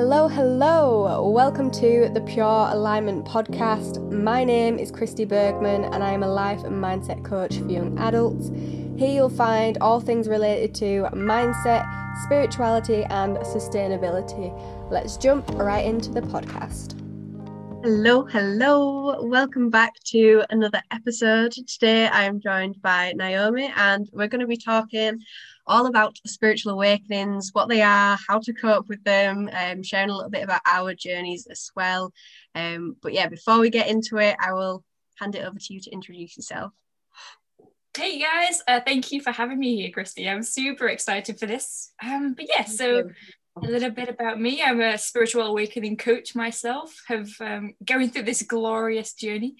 Hello, hello. Welcome to the Pure Alignment Podcast. My name is Kristi Bergman and I am a life and mindset coach for young adults. Here you'll find all things related to mindset, spirituality, and sustainability. Let's jump right into the podcast. Hello, hello. Welcome back to another episode. Today I am joined by Naomi and we're going to be talking all about spiritual awakenings, what they are, how to cope with them, um, sharing a little bit about our journeys as well. Um, but yeah, before we get into it, I will hand it over to you to introduce yourself. Hey guys, uh, thank you for having me here, Kristi. I'm super excited for this. Um, but yeah, so a little bit about me. I'm a spiritual awakening coach myself, have um, going through this glorious journey.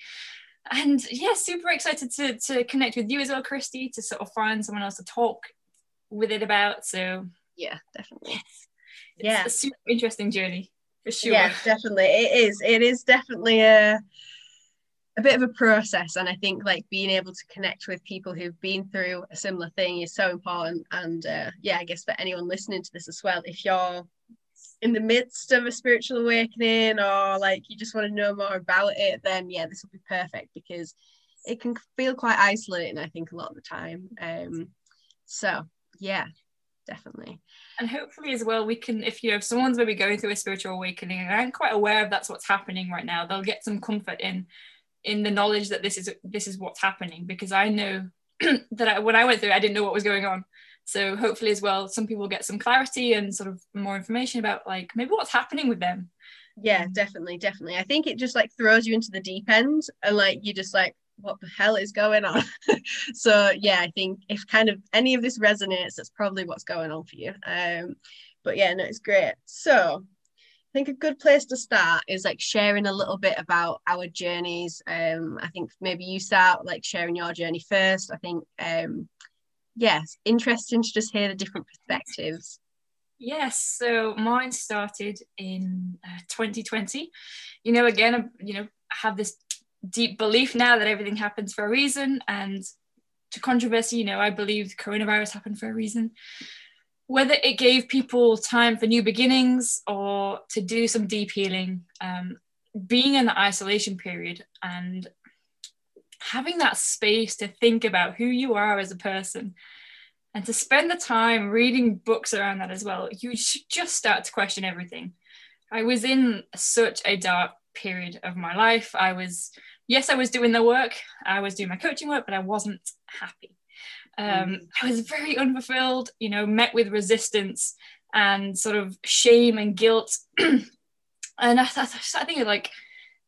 And yeah, super excited to, to connect with you as well, Kristi, to sort of find someone else to talk with it about. So yeah, definitely. Yes. It's yeah. a super interesting journey for sure. Yeah, definitely. It is. It is definitely a a bit of a process and i think like being able to connect with people who've been through a similar thing is so important and uh, yeah i guess for anyone listening to this as well if you're in the midst of a spiritual awakening or like you just want to know more about it then yeah this will be perfect because it can feel quite isolating i think a lot of the time um so yeah definitely and hopefully as well we can if you know if someone's maybe going through a spiritual awakening and i'm quite aware of that's what's happening right now they'll get some comfort in in the knowledge that this is this is what's happening because I know that I, when I went through, I didn't know what was going on. So hopefully as well, some people get some clarity and sort of more information about like maybe what's happening with them. Yeah, definitely, definitely. I think it just like throws you into the deep end and like you just like what the hell is going on so yeah i think if kind of any of this resonates that's probably what's going on for you um but yeah no it's great so I think a good place to start is like sharing a little bit about our journeys. Um, I think maybe you start like sharing your journey first. I think, um, yes, interesting to just hear the different perspectives. Yes, so mine started in uh, 2020. You know, again, you know, have this deep belief now that everything happens for a reason, and to controversy, you know, I believe coronavirus happened for a reason whether it gave people time for new beginnings or to do some deep healing, um, being in the isolation period and having that space to think about who you are as a person and to spend the time reading books around that as well, you just start to question everything. I was in such a dark period of my life. I was, yes, I was doing the work, I was doing my coaching work, but I wasn't happy. Um, mm. I was very unfulfilled, you know, met with resistance and sort of shame and guilt. and I, I, I think like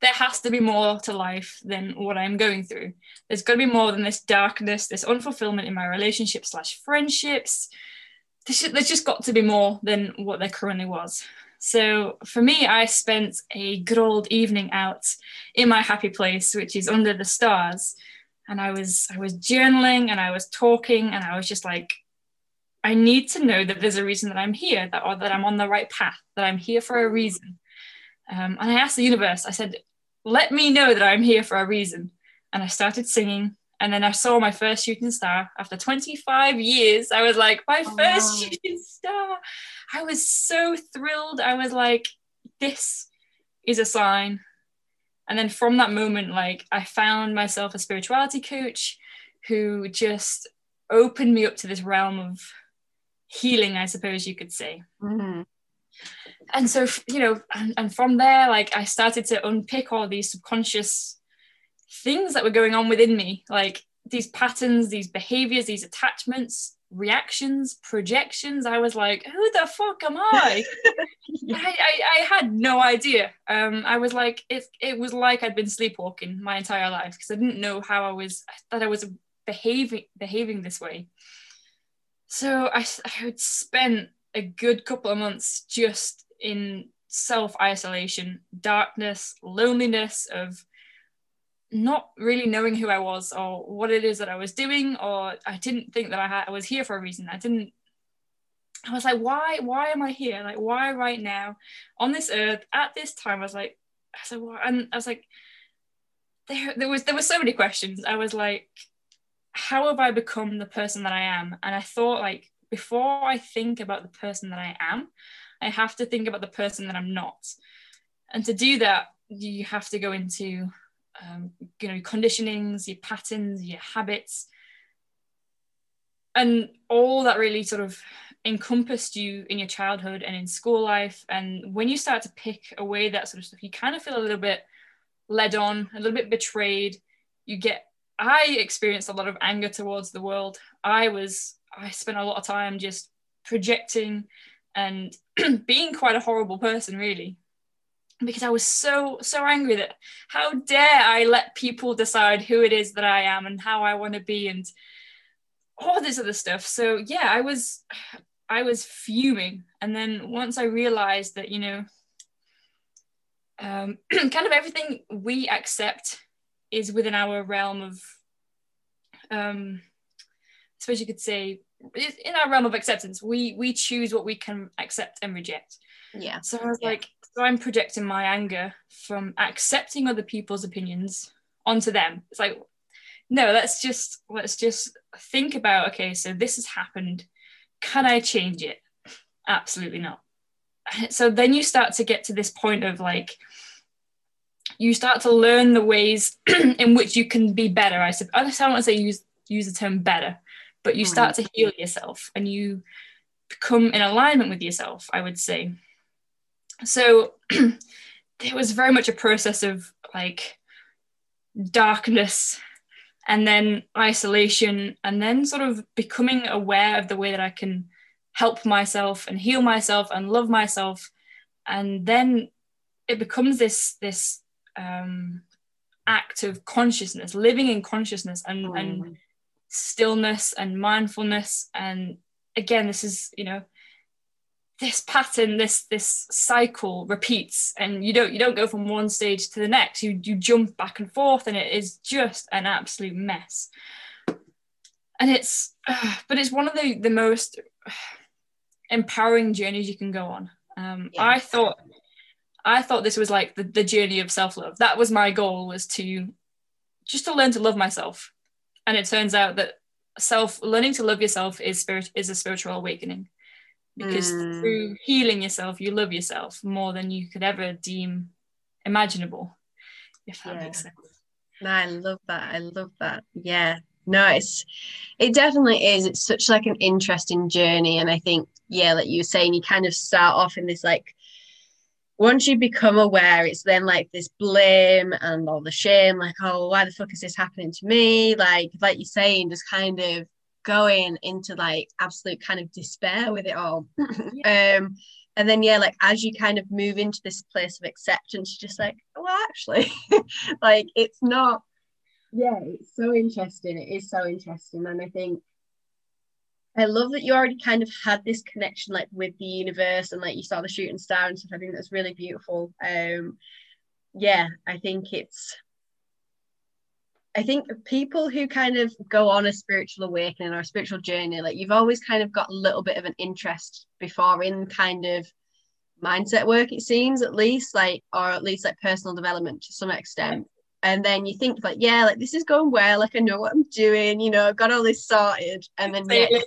there has to be more to life than what I'm going through. There's got to be more than this darkness, this unfulfillment in my relationships slash friendships. There's, there's just got to be more than what there currently was. So for me, I spent a good old evening out in my happy place, which is under the stars, and I was I was journaling and I was talking and I was just like I need to know that there's a reason that I'm here that or that I'm on the right path that I'm here for a reason. Um, and I asked the universe I said let me know that I'm here for a reason. And I started singing and then I saw my first shooting star. After 25 years I was like my oh, first wow. shooting star. I was so thrilled. I was like this is a sign. And then from that moment like i found myself a spirituality coach who just opened me up to this realm of healing i suppose you could say. Mm-hmm. and so you know and, and from there like i started to unpick all these subconscious things that were going on within me like these patterns these behaviors these attachments reactions, projections. I was like, who the fuck am I? I, I, I, had no idea. Um, I was like, it, it was like I'd been sleepwalking my entire life because I didn't know how I was, that I was behaving, behaving this way. So I, I had spent a good couple of months just in self isolation, darkness, loneliness of not really knowing who I was or what it is that I was doing, or I didn't think that I had I was here for a reason. I didn't. I was like, why? Why am I here? Like, why right now on this earth at this time? I was like, I said, and I was like, there, there was there were so many questions. I was like, how have I become the person that I am? And I thought like before I think about the person that I am, I have to think about the person that I'm not. And to do that, you have to go into um, you know your conditionings, your patterns, your habits, and all that really sort of encompassed you in your childhood and in school life. And when you start to pick away that sort of stuff, you kind of feel a little bit led on, a little bit betrayed. You get I experienced a lot of anger towards the world. I was I spent a lot of time just projecting and being quite a horrible person really because I was so so angry that how dare I let people decide who it is that I am and how I want to be and all this other stuff. So yeah, I was I was fuming, and then once I realized that you know, um, kind of everything we accept is within our realm of, um, I suppose you could say, in our realm of acceptance. We we choose what we can accept and reject. Yeah. So I was yeah. like, so I'm projecting my anger from accepting other people's opinions onto them. It's like, no, let's just let's just think about, okay, so this has happened. Can I change it? Absolutely not. So then you start to get to this point of like, you start to learn the ways in which you can be better. I suppose I don't want to say use use the term better, but you start mm. to heal yourself and you become in alignment with yourself. I would say so it was very much a process of like darkness and then isolation and then sort of becoming aware of the way that I can help myself and heal myself and love myself and then it becomes this this um, act of consciousness living in consciousness and, mm. and stillness and mindfulness and again this is you know this pattern this this cycle repeats and you don't you don't go from one stage to the next. You you jump back and forth and it is just an absolute mess. And it's uh, but it's one of the the most empowering journeys you can go on. Um, yeah. i thought i thought this was like the, the journey of self-love. That was my goal was to just to learn to love myself. And it turns out that self learning to love yourself is spirit is a spiritual awakening because mm. through healing yourself you love yourself more than you could ever deem imaginable if that yeah. makes sense no, I love that. I love that. Yeah. No, it's it definitely is. It's such like an interesting journey. And I think, yeah, like you were saying, you kind of start off in this like once you become aware, it's then like this blame and all the shame, like, oh, why the fuck is this happening to me? Like, like you're saying, just kind of going into like absolute kind of despair with it all. Yeah. um, and then yeah, like as you kind of move into this place of acceptance, you're just like, oh, well, actually, like it's not. Yeah, it's so interesting. It is so interesting, and I think I love that you already kind of had this connection like with the universe and like you saw the shooting star and stuff. I think that's really beautiful. Um, yeah, I think it's I think people who kind of go on a spiritual awakening or a spiritual journey, like you've always kind of got a little bit of an interest before in kind of mindset work, it seems at least, like, or at least like personal development to some extent. And then you think like, yeah, like this is going well, like I know what I'm doing, you know, I've got all this sorted. And then yeah,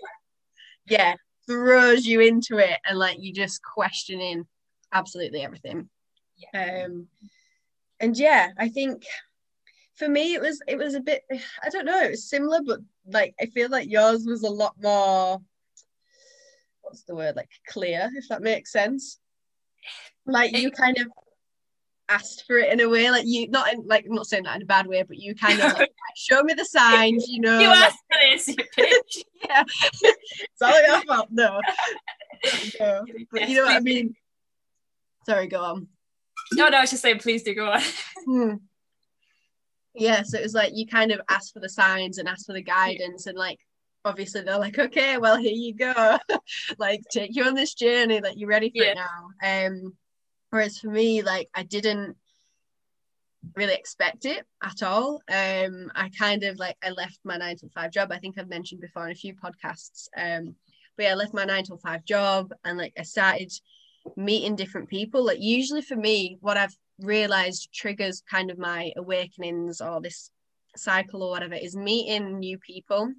yeah, throws you into it and like you just questioning absolutely everything. Yeah. Um and yeah, I think for me it was it was a bit i don't know it was similar but like i feel like yours was a lot more what's the word like clear if that makes sense. Like you kind of asked for it in a way like you not in like I'm not saying that in a bad way but you kind of like show me the signs you know you asked for this yeah. It's all your fault no. no but you know what I mean. Sorry go on. No no I was just saying please do go on. Hmm yeah so it was like you kind of ask for the signs and ask for the guidance and like obviously they're like okay well here you go. Like take you on this journey that like, you're ready for yeah. it now. Um whereas for me like i didn't really expect it at all. Um i kind of like i left my nine to five job. I think i've mentioned before in a few podcasts. Um but yeah i left my nine to five job and like i started meeting different people. Like usually for me what i've realized triggers kind of my awakenings or this cycle or whatever is meeting new people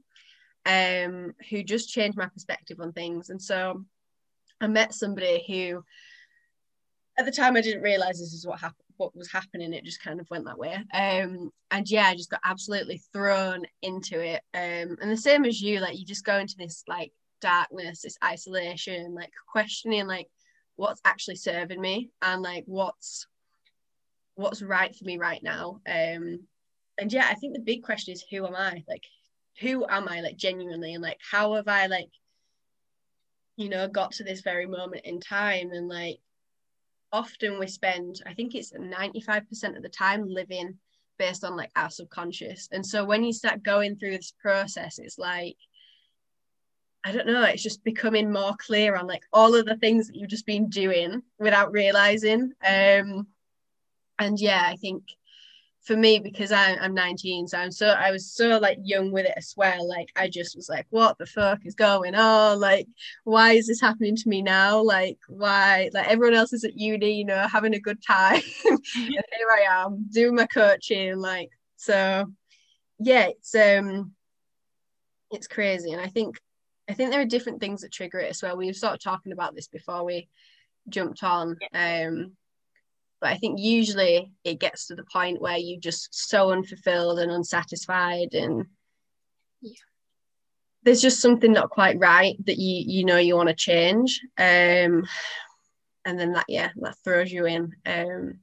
um who just change my perspective on things. And so I met somebody who at the time I didn't realize this is what happened what was happening. It just kind of went that way. Um and yeah I just got absolutely thrown into it. Um and the same as you like you just go into this like darkness this isolation like questioning like what's actually serving me and like what's what's right for me right now um and yeah I think the big question is who am I? Like who am I like genuinely? And like how have I like you know got to this very moment in time? And like often we spend i think it's 95% of the time living based on like our subconscious. And so when you start going through this process it's like i don't know it's just becoming more clear on like all of the things that you've just been doing without realizing. Um and yeah i think for me because I, I'm 19 so I'm so I was so like young with it as well like I just was like what the fuck is going on? Like why is this happening to me now? Like why like everyone else is at uni you know having a good time. And here I am doing my coaching like so yeah it's um it's crazy. And I think I think there are different things that trigger it as well. We were sort of talking about this before we jumped on. Um but I think usually it gets to the point where you're just so unfulfilled and unsatisfied and yeah. there's just something not quite right that you you know you want to change. Um and then that yeah, that throws you in. Um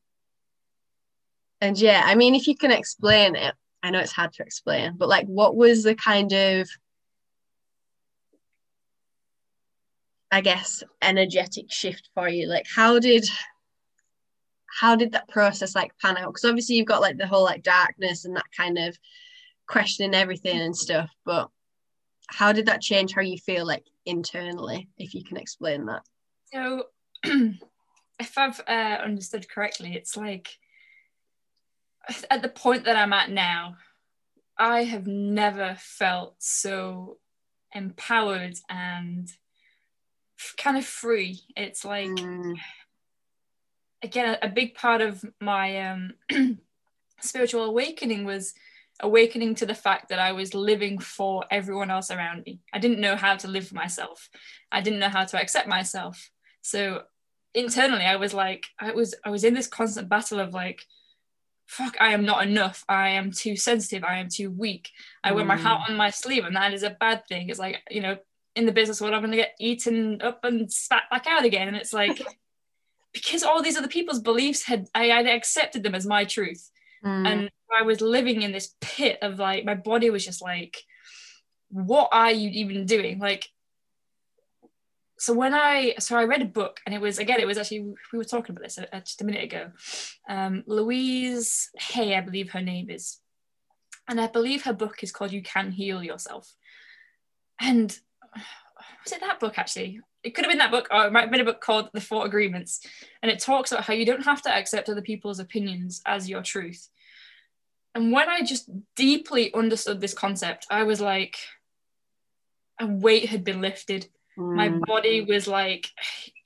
and yeah, I mean if you can explain it, I know it's hard to explain, but like what was the kind of I guess energetic shift for you? Like how did how did that process like pan out? Because obviously you've got like the whole like darkness and that kind of questioning everything and stuff, but how did that change how you feel like internally, if you can explain that? So, if I've uh, understood correctly, it's like at the point that I'm at now, I have never felt so empowered and kind of free. It's like mm again a, big part of my um, spiritual awakening was awakening to the fact that I was living for everyone else around me. I didn't know how to live for myself. I didn't know how to accept myself. So internally I was like I was I was in this constant battle of like fuck I am not enough. I am too sensitive. I am too weak. I mm. wear my heart mm. on my sleeve and that is a bad thing. It's like, you know, in the business world I'm going to get eaten up and spat back out again and it's like because all these other people's beliefs had I had accepted them as my truth. Mm. And I was living in this pit of like my body was just like, what are you even doing? Like so when I so I read a book and it was again it was actually we were talking about this uh, just a minute ago. Um, Louise Hay, I believe her name is, and I believe her book is called "You Can Heal Yourself." And was it that book actually? It could have been that book, or it might have been a book called The Four Agreements. And it talks about how you don't have to accept other people's opinions as your truth. And when I just deeply understood this concept, I was like, a weight had been lifted. Mm. My body was like,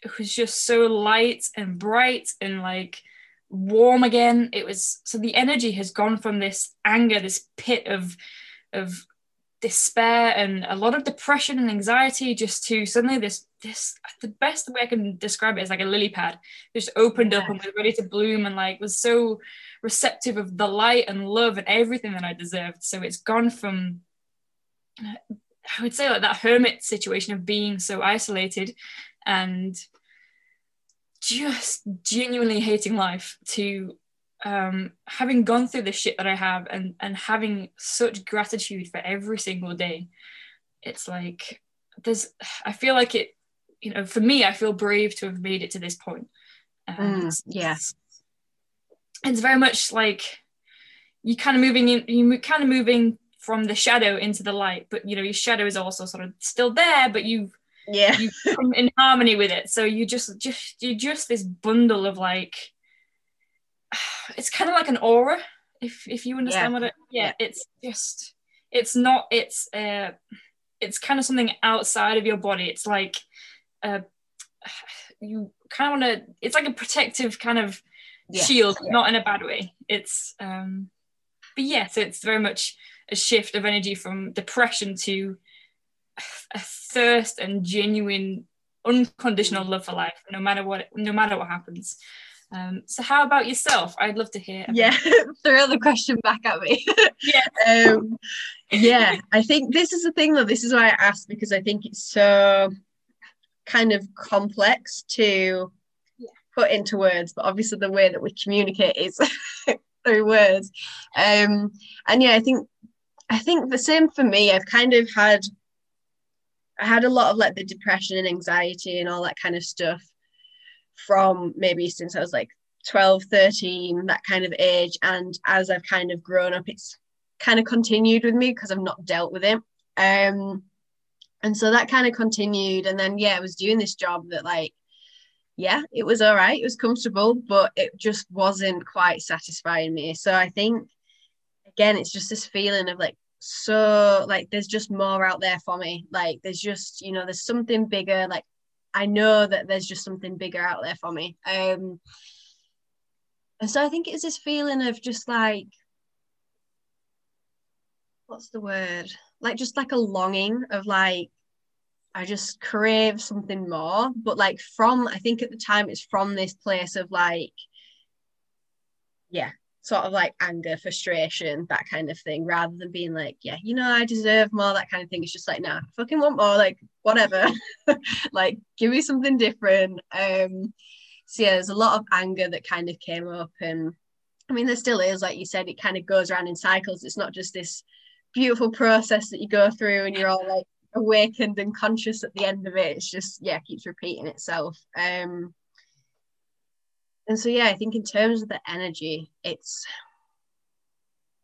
it was just so light and bright and like warm again. It was so the energy has gone from this anger, this pit of of despair and a lot of depression and anxiety just to suddenly this this the best way I can describe it is like a lily pad just opened yeah. up and was ready to bloom and like was so receptive of the light and love and everything that I deserved so it's gone from I would say like that hermit situation of being so isolated and just genuinely hating life to um, having gone through the shit that I have and and having such gratitude for every single day, it's like there's I feel like it, you know, for me, I feel brave to have made it to this point. mm, yes, it's very much like you kind of moving in, you kind of moving from the shadow into the light, but you know your shadow is also sort of still there, but you've yeah you come in harmony with it. So you just just you're just this bundle of like it's kind of like an aura if if you understand yeah. what it yeah, yeah, it's just it's not it's uh it's kind of something outside of your body it's like uh you kind of want to it's like a protective kind of yeah. shield not in a bad way it's um but yes it's very much a shift of energy from depression to a thirst and genuine unconditional love for life, no matter what no matter what happens. Um, so how about yourself? I'd love to hear. Yeah, throw the question back at me. yeah. um, yeah, I think this is the thing though. This is why I asked because I think it's so kind of complex to yeah. put into words, but obviously the way that we communicate is through words. Um, and yeah, I think I think the same for me. I've kind of had I had a lot of like the depression and anxiety and all that kind of stuff from maybe since I was like 12, 13, that kind of age. And as I've kind of grown up, it's kind of continued with me because I've not dealt with it. Um, and so that kind of continued. And then, yeah, I was doing this job that, like, yeah, it was all right, it was comfortable, but it just wasn't quite satisfying me. So I think, again, it's just this feeling of like, so like there's just more out there for me like there's just you know there's something bigger like I know that there's just something bigger out there for me. Um, and so I think it's this feeling of just like, what's the word? Like just like a longing of like, I just crave something more. But like from, I think at the time it's from this place of like, yeah, sort of like anger, frustration, that kind of thing, rather than being like, yeah, you know, I deserve more, that kind of thing. It's just like, nah, I fucking want more, like whatever. like, give me something different. Um, so yeah, there's a lot of anger that kind of came up, and I mean, there still is, like you said, it kind of goes around in cycles. It's not just this beautiful process that you go through and you're all like awakened and conscious at the end of it. It's just, yeah, keeps repeating itself. Um, and so yeah i think in terms of the energy it's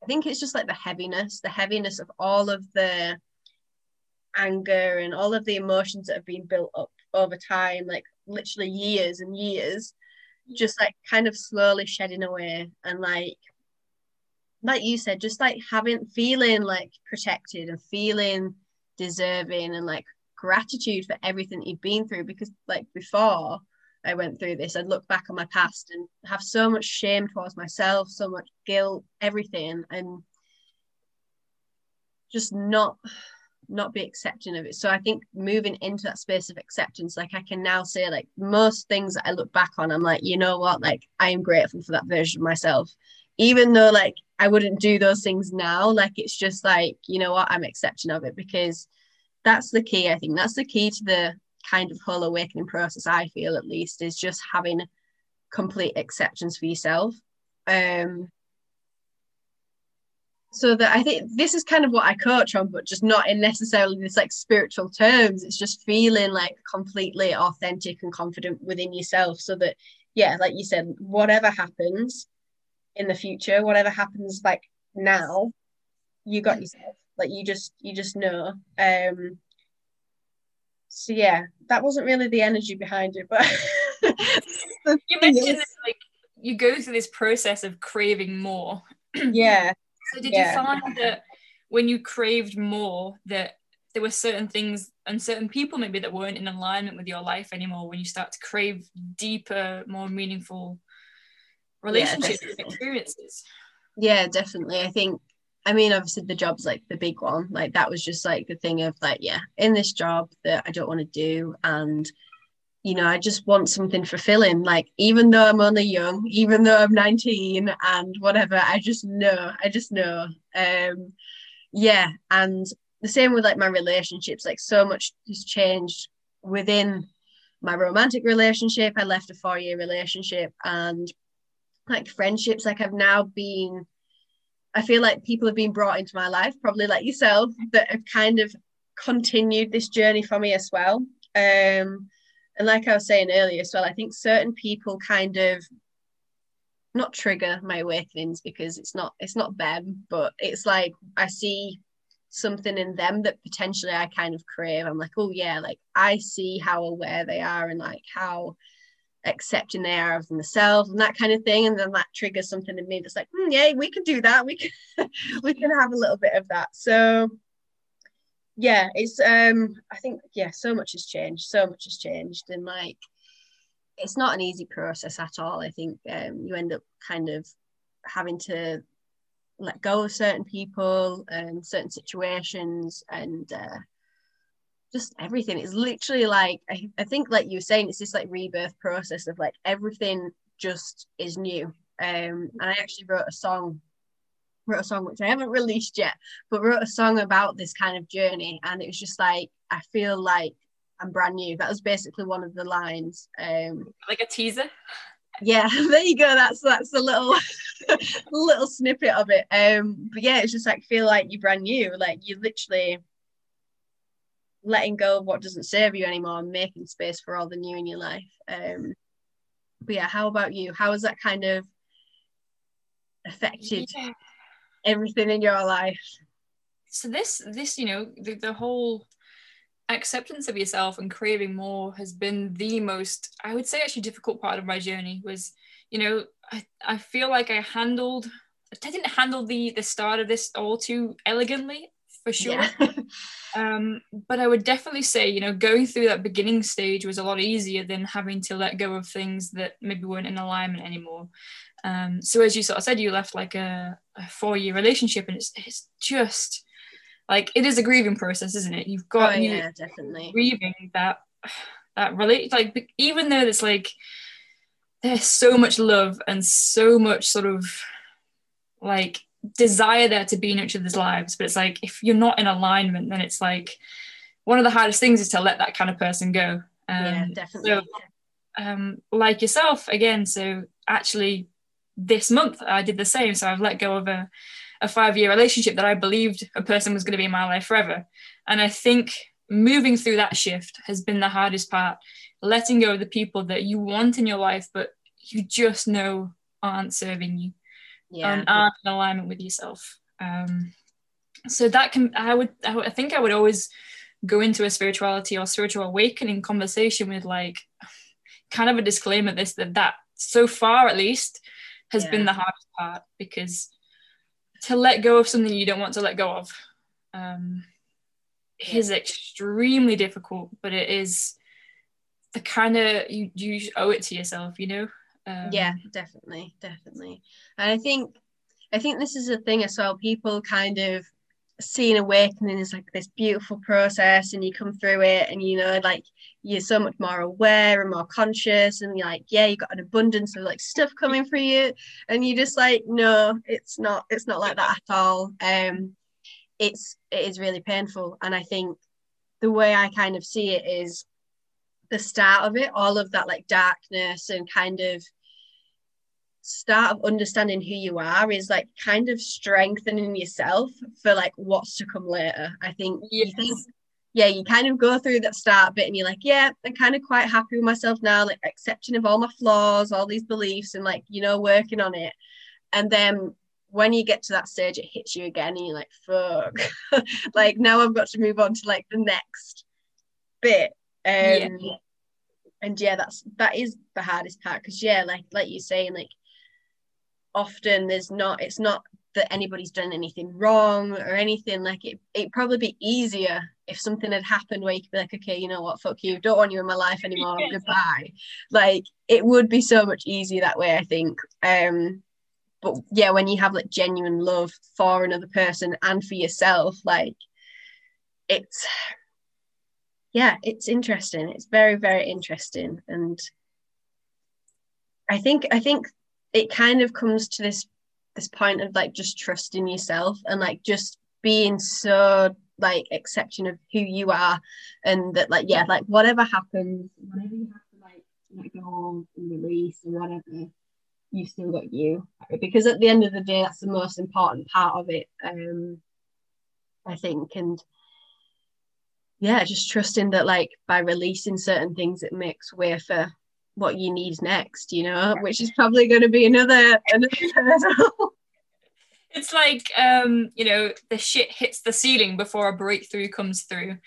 i think it's just like the heaviness the heaviness of all of the anger and all of the emotions that have been built up over time like literally years and years mm. just like kind of slowly shedding away and like like you said just like having feeling like protected and feeling deserving and like gratitude for everything you've been through because like before I went through this, I'd look back on my past and have so much shame towards myself, so much guilt, everything, and just not not be accepting of it. So I think moving into that space of acceptance, like I can now say, like most things that I look back on, I'm like, you know what, like I am grateful for that version of myself. Even though like I wouldn't do those things now, like it's just like, you know what, I'm accepting of it because that's the key. I think that's the key to the kind of whole awakening process i feel at least is just having complete acceptance for yourself. Um so that i think this is kind of what i coach on but just not in necessarily this like spiritual terms. It's just feeling like completely authentic and confident within yourself so that yeah like you said whatever happens in the future whatever happens like now you got yourself. Like you just you just know. Um so yeah, that wasn't really the energy behind it, but you mentioned that, like you go through this process of craving more. yeah. So did yeah. you find that when you craved more that there were certain things and certain people maybe that weren't in alignment with your life anymore when you start to crave deeper, more meaningful relationships yeah, and experiences? Yeah, definitely. I think I mean, obviously the job's like the big one. Like that was just like the thing of like, yeah, in this job that I don't want to do. And, you know, I just want something fulfilling. Like, even though I'm only young, even though I'm 19 and whatever, I just know, I just know. Um, yeah. And the same with like my relationships, like so much has changed within my romantic relationship. I left a four year relationship and like friendships, like I've now been I feel like people have been brought into my life, probably like yourself, that have kind of continued this journey for me as well. Um, and like I was saying earlier as well, I think certain people kind of not trigger my awakenings because it's not it's not them, but it's like I see something in them that potentially I kind of crave. I'm like, oh yeah, like I see how aware they are and like how accepting they are of themselves and that kind of thing. And then that triggers something in me that's like mm, yeah we can do that. We can we can have a little bit of that. So yeah it's um i think yeah so much has changed so much has changed. And like it's not an easy process at all i think. Um you end up kind of having to let go of certain people and certain situations and uh just everything. It's literally like I, I think like you were saying, it's this like rebirth process of like everything just is new. Um, and I actually wrote a song, wrote a song which I haven't released yet, but wrote a song about this kind of journey. And it was just like I feel like I'm brand new. That was basically one of the lines. Um, like a teaser. Yeah, there you go. That's that's a little little snippet of it. Um, but yeah, it's just like feel like you're brand new. Like you literally letting go of what doesn't serve you anymore and making space for all the new in your life. Um, but yeah, how about you? How has that kind of affected yeah. everything in your life? So this, this, you know, the, the whole acceptance of yourself and craving more has been the most, I would say, actually difficult part of my journey. Was, you know, I, I feel like I handled, I didn't handle the the start of this all too elegantly for sure. Yeah. um, but I would definitely say, you know, going through that beginning stage was a lot easier than having to let go of things that maybe weren't in alignment anymore. Um, so as you sort of said, you left like a, a four year relationship, and it's it's just like it is a grieving process, isn't it? You've got oh, yeah, definitely grieving that that relate like even though it's like there's so much love and so much sort of like desire there to be in each other's lives. But it's like if you're not in alignment then it's like one of the hardest things is to let that kind of person go. Um, yeah definitely. so, um, like yourself again so actually this month i did the same. So i've let go of a, a five year relationship that i believed a person was going to be in my life forever. And i think moving through that shift has been the hardest part letting go of the people that you want in your life but you just know aren't serving you yeah. and are in alignment with yourself. Um, so that can I would I think I would always go into a spirituality or spiritual awakening conversation with like kind of a disclaimer this that that so far at least has yeah. been the hardest part because to let go of something you don't want to let go of um, yeah. is extremely difficult but it is the kind of you you owe it to yourself you know um, yeah, definitely, definitely. And I think I think this is a thing as well. People kind of see an awakening as like this beautiful process and you come through it and you know like you're so much more aware and more conscious and you're like yeah you got an abundance of like stuff coming for you and you just like no it's not it's not like that at all um it's it is really painful and i think the way i kind of see it is the start of it, all of that like darkness and kind of start of understanding who you are is like kind of strengthening yourself for like what's to come later. I think yes. you think yeah, you kind of go through that start bit and you're like, yeah, I'm kind of quite happy with myself now, like accepting of all my flaws, all these beliefs, and like, you know, working on it. And then when you get to that stage, it hits you again, and you're like, fuck, like now I've got to move on to like the next bit um, yeah. And yeah, that's that is the hardest part because yeah, like like you're saying, like often there's not it's not that anybody's done anything wrong or anything. Like it it'd probably be easier if something had happened where you could be like, okay, you know what, fuck you, don't want you in my life anymore, goodbye. Like it would be so much easier that way, I think. Um but yeah, when you have like genuine love for another person and for yourself, like it's yeah, it's interesting. It's very, very interesting. And I think I think it kind of comes to this this point of like just trusting yourself and like just being so like accepting of who you are and that like yeah like whatever happens whatever you have to like let go and release or whatever you still got you because at the end of the day that's the most important part of it um i think and yeah, just trusting that like by releasing certain things, it makes way for what you need next, you know, which is probably going to be another another It's like um, you know, the shit hits the ceiling before a breakthrough comes through.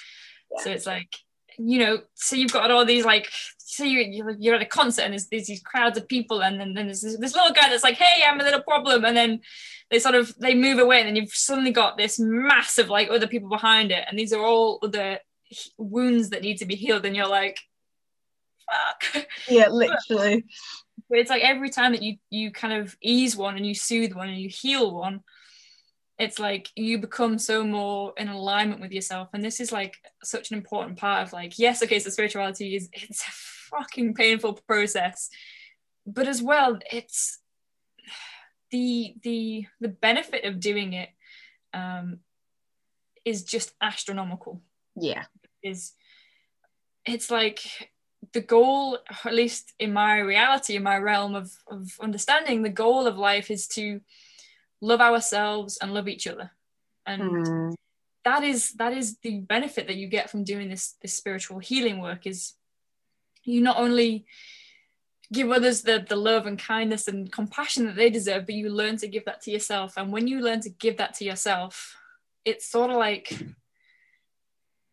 Yeah. So it's like, you know, so you've got all these like, so you're you're at a concert and there's, there's these crowds of people, and then, then there's this, this little guy that's like, hey, I'm a little problem, and then they sort of they move away and then you've suddenly got this massive like other people behind it and these are all the wounds that need to be healed and you're like fuck. Yeah literally. But it's like every time that you you kind of ease one and you soothe one and you heal one it's like you become so more in alignment with yourself. And this is like such an important part of like yes okay so spirituality is it's a fucking painful process. But as well it's the the the benefit of doing it um is just astronomical. Yeah. Is it's like the goal at least in my reality in my realm of, of understanding the goal of life is to love ourselves and love each other. And Mm. that is that is the benefit that you get from doing this this spiritual healing work is you not only give others the, the love and kindness and compassion that they deserve but you learn to give that to yourself. And when you learn to give that to yourself it's sort of like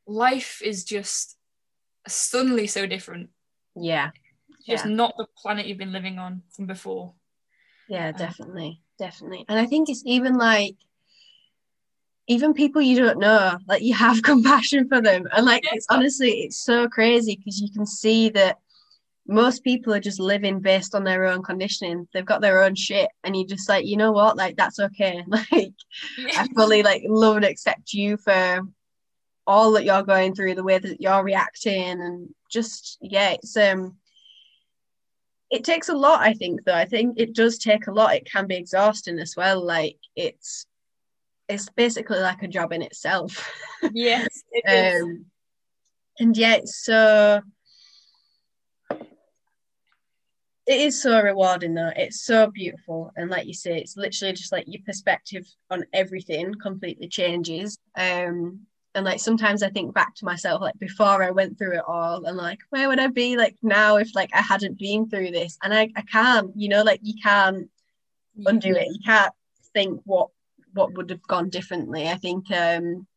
life is just suddenly so different. Yeah. Just Yeah. not the planet you've been living on from before. Yeah, definitely, definitely. And I think it's even like even people you don't know, like you have compassion for them. And like it's honestly it's so crazy because you can see that most people are just living based on their own conditioning. They've got their own shit and you just like, you know what, like that's okay. Like I fully like love and accept you for all that you're going through, the way that you're reacting, and just yeah, it's um, it takes a lot. I think though. I think it does take a lot. It can be exhausting as well. Like it's it's basically like a job in itself. yes it is. um, and yeah, it's so it is so rewarding though. It's so beautiful, and like you say, it's literally just like your perspective on everything completely changes. Um, and like sometimes I think back to myself, like before I went through it all, and like where would I be like now if like I hadn't been through this? And I I can't, you know, like you can't undo it. You can't think what what would have gone differently. I think um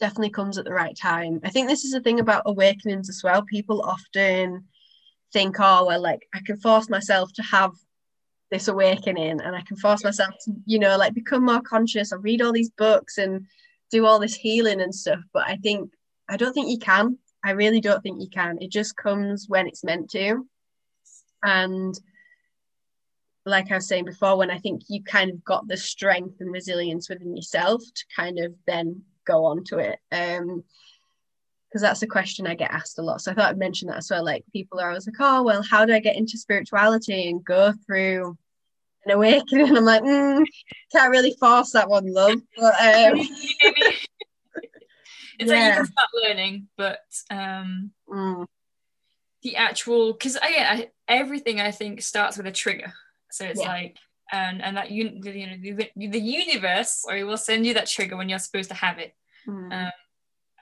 definitely comes at the right time. I think this is the thing about awakenings as well. People often think, oh well, like I can force myself to have this awakening and I can force myself to, you know, like become more conscious and read all these books and do all this healing and stuff. But I think I don't think you can. I really don't think you can. It just comes when it's meant to. And like I was saying before, when I think you kind of got the strength and resilience within yourself to kind of then go on to it. Um, because that's a question I get asked a lot. So I thought I'd mention that as well. Like people are always like, oh, well, how do I get into spirituality and go through an awakening? I'm like, mm, can't really force that one, love. But um, it's like you Yeah. can start learning but um mm, the actual because again I, everything I think starts with a trigger. So it's Yeah. like and and that you, you know the, the universe or it will send you that trigger when you're supposed to have it. mm, Um,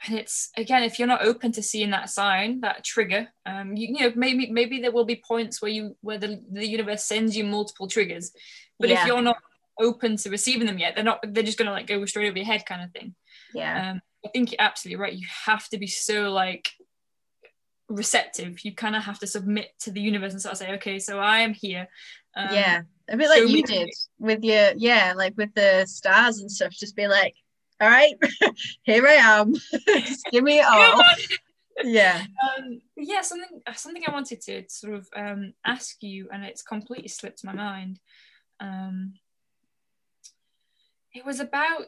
and it's again if you're not open to seeing that sign that trigger um you, you know maybe maybe there will be points where you where the, the universe sends you multiple triggers but Yeah. if you're not open to receiving them yet they're not they're just gonna like go straight over your head kind of thing yeah, um, I think you're absolutely right. You have to be so like receptive. You kind of have to submit to the universe and sort of say, okay, so I am here. Um, yeah. A bit like you did with your, yeah, like with the stars and stuff. Just be like, all right, here I am. just give me all. Yeah. um, yeah, something something I wanted to sort of um, ask you, and it's completely slipped my mind. Um, it was about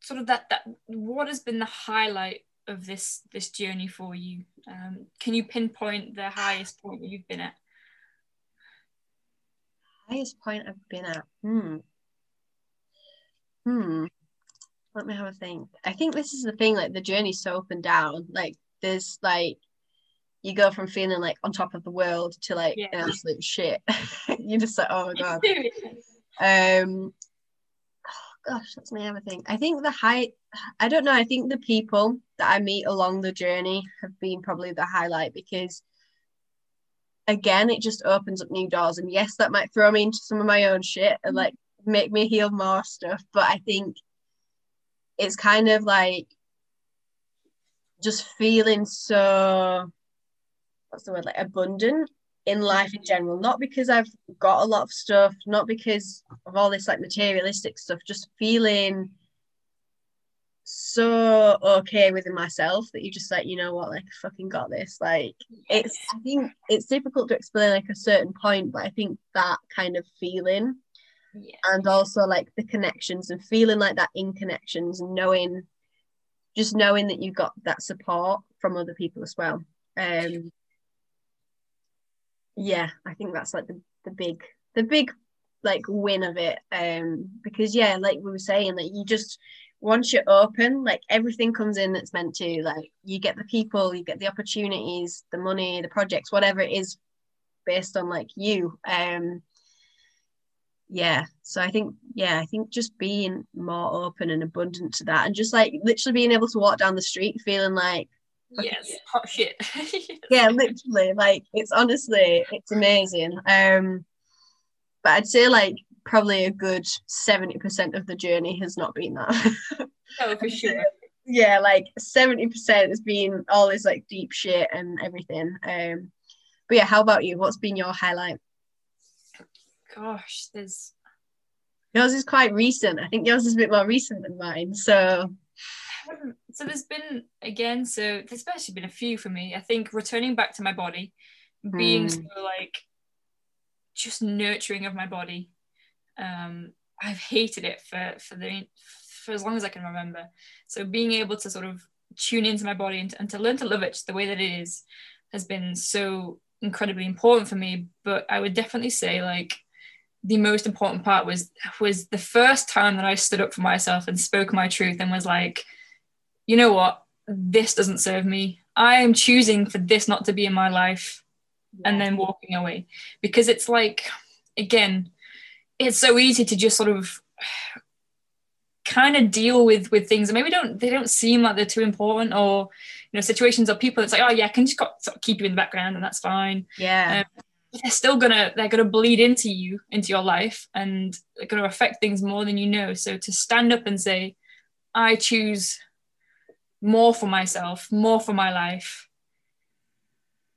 sort of that that what has been the highlight of this this journey for you? Um, can you pinpoint the highest point that you've been at? highest point I've been at. Hmm. Hmm. Let me have a think. I think this is the thing, like the journey's so up and down. Like there's like you go from feeling like on top of the world to like Yeah. an absolute shit. You're just like, oh my god. Um oh gosh, let me have a think. I think the height I don't know, I think the people that I meet along the journey have been probably the highlight because again it just opens up new doors and yes that might throw me into some of my own shit and like make me heal more stuff but i think it's kind of like just feeling so what's the word like abundant in life in general. Not because i've got a lot of stuff not because of all this like materialistic stuff just feeling so okay within myself that you just like you know what like fucking got this. Like it's I think it's difficult to explain like a certain point, but I think that kind of feeling yeah. and also like the connections and feeling like that in connections and knowing just knowing that you got that support from other people as well. Um yeah i think that's like the, the big the big like win of it. Um because yeah like we were saying like you just once you're open like everything comes in that's meant to like you get the people you get the opportunities the money the projects whatever it is based on like you. Um yeah so i think yeah i think just being more open and abundant to that and just like literally being able to walk down the street feeling like yes hot shit. Yeah literally like it's honestly it's amazing um but i'd say like probably a good 70% of the journey has not been that. Oh for sure. yeah like 70% has been all this like deep shit and everything um but yeah how about you? What's been your highlight gosh there's yours is quite recent. I think yours is a bit more recent than mine so. So there's been again so there's actually been a few for me. I think returning back to my body being Mm. so like just nurturing of my body. Um i've hated it for for the for as long as i can remember. So being able to sort of tune into my body and, and to learn to love it the way that it is has been so incredibly important for me. But i would definitely say like the most important part was was the first time that i stood up for myself and spoke my truth and was like you know what? This doesn't serve me. I am choosing for this not to be in my life and then walking away. Because it's like again it's so easy to just sort of kind of deal with with things and maybe don't they don't seem like they're too important or you know situations or people it's like oh yeah I can just got, sort of keep you in the background and that's fine. Yeah um, they're still gonna they're gonna bleed into you into your life and they're gonna affect things more than you know. So to stand up and say i choose more for myself more for my life.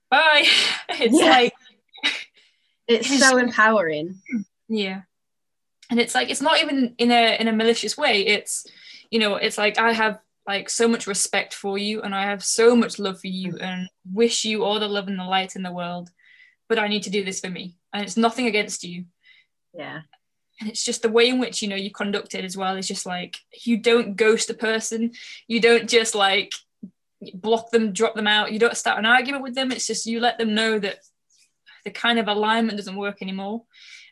Bye. It's Yeah. like it's it's- so empowering. Yeah. And it's like it's not even in a in a malicious way. It's you know it's like i have like so much respect for you and i have so much love for you and wish you all the love and the light in the world but i need to do this for me. And it's nothing against you. Yeah. And it's just the way in which you know you conduct it as well is just like you don't ghost a person. You don't just like block them drop them out. You don't start an argument with them. It's just you let them know that the kind of alignment doesn't work anymore.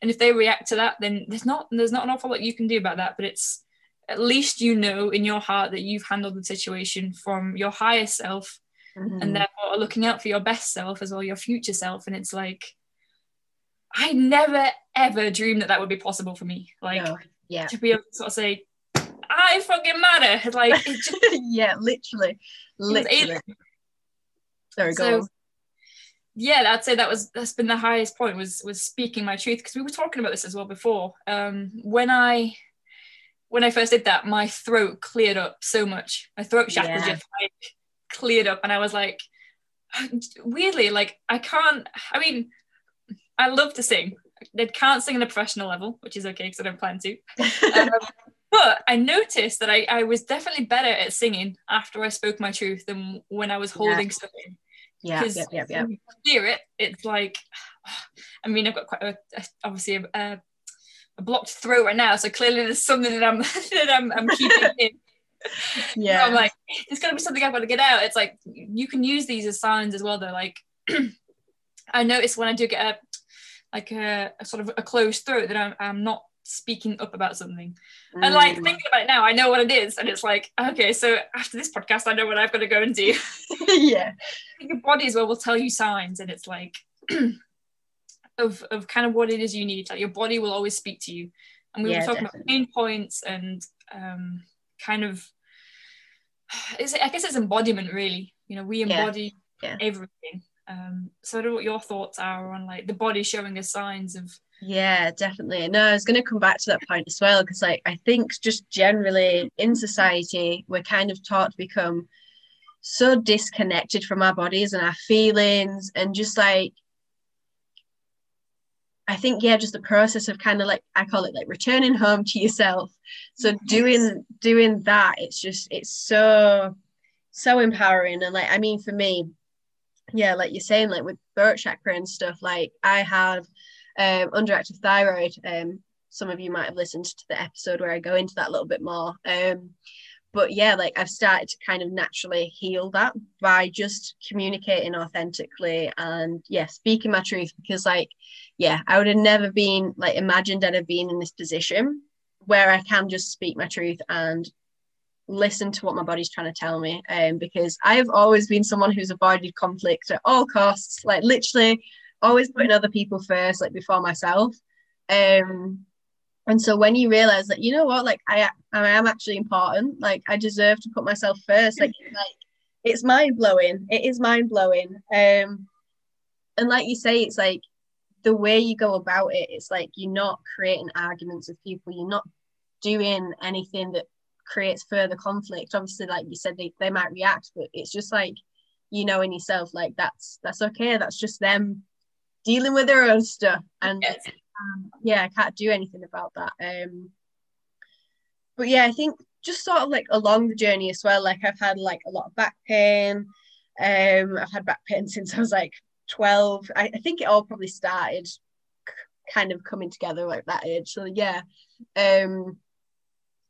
And if they react to that then there's not there's not an awful lot you can do about that. But it's at least you know in your heart that you've handled the situation from your higher self Mhm. and therefore are looking out for your best self as well your future self. And it's like i never ever dreamed that that would be possible for me. Like No. yeah. to be able to sort of say i fucking matter. Like it just yeah literally. Literally. Sorry go So- yeah i'd say that was that's been the highest point was was speaking my truth because we were talking about this as well before. Um when i when i first did that my throat cleared up so much. My throat chakra Yeah. just like cleared up and i was like weirdly like i can't i mean i love to sing i can't sing on a professional level which is okay because i don't plan to um, but I noticed that I, I was definitely better at singing after I spoke my truth than when I was Yeah. holding stuff in. yeah Because yeah yeah yeah hear it, it's like, I mean, I've got quite a, a- obviously a, a, a blocked throat right now, so clearly there's something that I'm that I'm, I'm keeping in. Yeah I'm like, there's got to be something I've got to get out. It's like you can use these as signs as well, though. Like, I notice when I do get a like a, a sort of a closed throat that I'm, I'm not speaking up about something. And like Mm. thinking about it now, I know what it is, and it's like, okay, so after this podcast, I know what I've got to go and do. yeah Your body as well will tell you signs, and it's like of of kind of what it is you need. Like your body will always speak to you. And we Yeah, were talking about pain points and um, kind of, is it, I guess it's embodiment really. You know, we Yeah, embody yeah. everything. Um, so I don't know what your thoughts are on like the body showing us signs of Yeah, definitely. No, I was going to come back to that point as well because, like, I think just generally in society, we're kind of taught to become so disconnected from our bodies and our feelings, and just like, I think, yeah, just the process of kind of like I call it like returning home to yourself. So doing doing that, it's just it's so so empowering, and like I mean, for me, yeah, like you're saying, like with throat chakra and stuff, like I have um, underactive thyroid. Um, some of you might have listened to the episode where I go into that a little bit more. Um, but yeah, like I've started to kind of naturally heal that by just communicating authentically and yeah, speaking my truth because like yeah, I would have never been like imagined I'd have been in this position where I can just speak my truth and listen to what my body's trying to tell me. Um, because I've always been someone who's avoided conflict at all costs, like literally always putting other people first, like before myself. Um, and so when you realize that, you know what, like I, I am actually important, like I deserve to put myself first, like, like it's mind blowing. It is mind blowing. Um, and like you say, it's like the way you go about it, it's like you're not creating arguments with people, you're not doing anything that creates further conflict. Obviously, like you said, they, they might react, but it's just like you know in yourself, like that's that's okay. That's just them dealing with their own stuff. And yes um, yeah, I can't do anything about that. Um, but yeah, I think just sort of like along the journey as well. Like I've had like a lot of back pain. Um, I've had back pain since I was like 12. I, I think it all probably started kind of coming together like that age. So yeah. Um,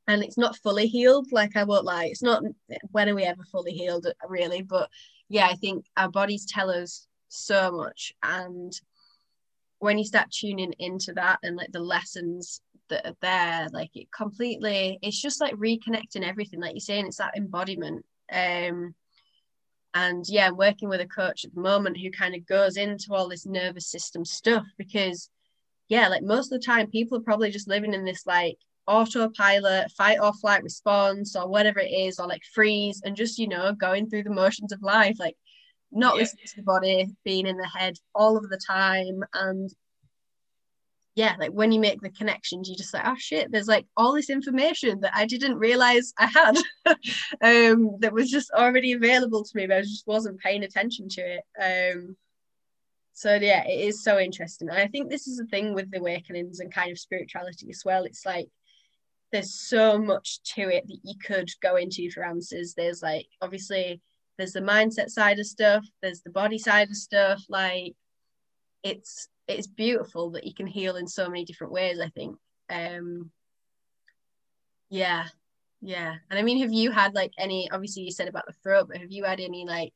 and it's not fully healed, like I won't lie. It's not when are we ever fully healed really, but yeah, I think our bodies tell us so much and when you start tuning into that and like the lessons that are there like it completely it's just like reconnecting everything like you're saying it's that embodiment um and yeah i'm working with a coach at the moment who kind of goes into all this nervous system stuff because yeah like most of the time people are probably just living in this like autopilot fight or flight response or whatever it is or like freeze and just you know going through the motions of life like not yeah. listening to the body, being in the head all of the time. And yeah, like when you make the connections, you just like, oh shit, there's like all this information that I didn't realize I had um, that was just already available to me, but I just wasn't paying attention to it. Um, so yeah, it is so interesting. And I think this is the thing with the awakenings and kind of spirituality as well. It's like there's so much to it that you could go into for answers. There's like obviously there's the mindset side of stuff there's the body side of stuff like it's it's beautiful that you can heal in so many different ways i think um yeah yeah and i mean have you had like any obviously you said about the throat but have you had any like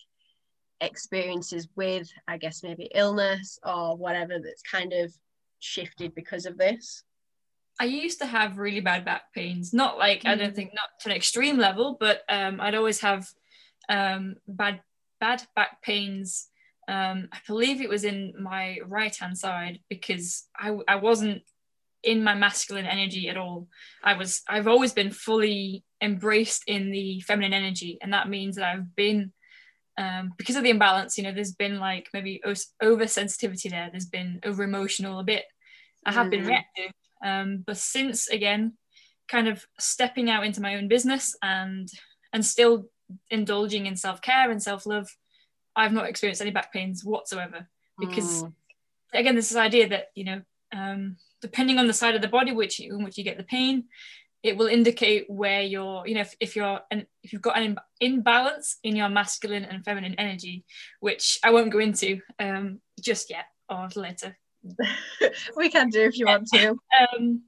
experiences with i guess maybe illness or whatever that's kind of shifted because of this I used to have really bad back pains. Not like mm. I don't mm. think not to an extreme level, but um, I'd always have um, bad bad back pains. Um, I believe it was in my right hand side because I, I wasn't in my masculine energy at all. I was I've always been fully embraced in the feminine energy, and that means that I've been um, because of the imbalance. You know, there's been like maybe over sensitivity there. There's been over emotional a bit. I have mm. been reactive, um, but since again, kind of stepping out into my own business and and still indulging in self-care and self-love i've not experienced any back pains whatsoever because mm. again this is idea that you know um, depending on the side of the body which in which you get the pain it will indicate where you're you know if, if you're and if you've got an imbalance in your masculine and feminine energy which i won't go into um, just yet or later we can do if you want to um,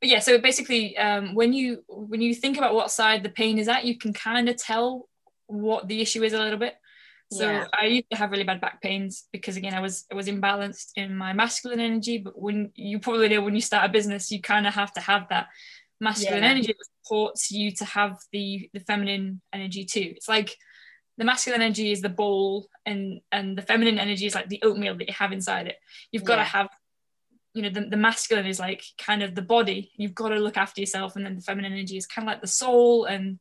but yeah, so basically, um, when you when you think about what side the pain is at, you can kind of tell what the issue is a little bit. So yeah. I used to have really bad back pains because again I was I was imbalanced in my masculine energy. But when you probably know when you start a business, you kind of have to have that masculine yeah. energy that supports you to have the the feminine energy too. It's like the masculine energy is the bowl and and the feminine energy is like the oatmeal that you have inside it. You've got to have you know the, the masculine is like kind of the body you've got to look after yourself and then the feminine energy is kind of like the soul and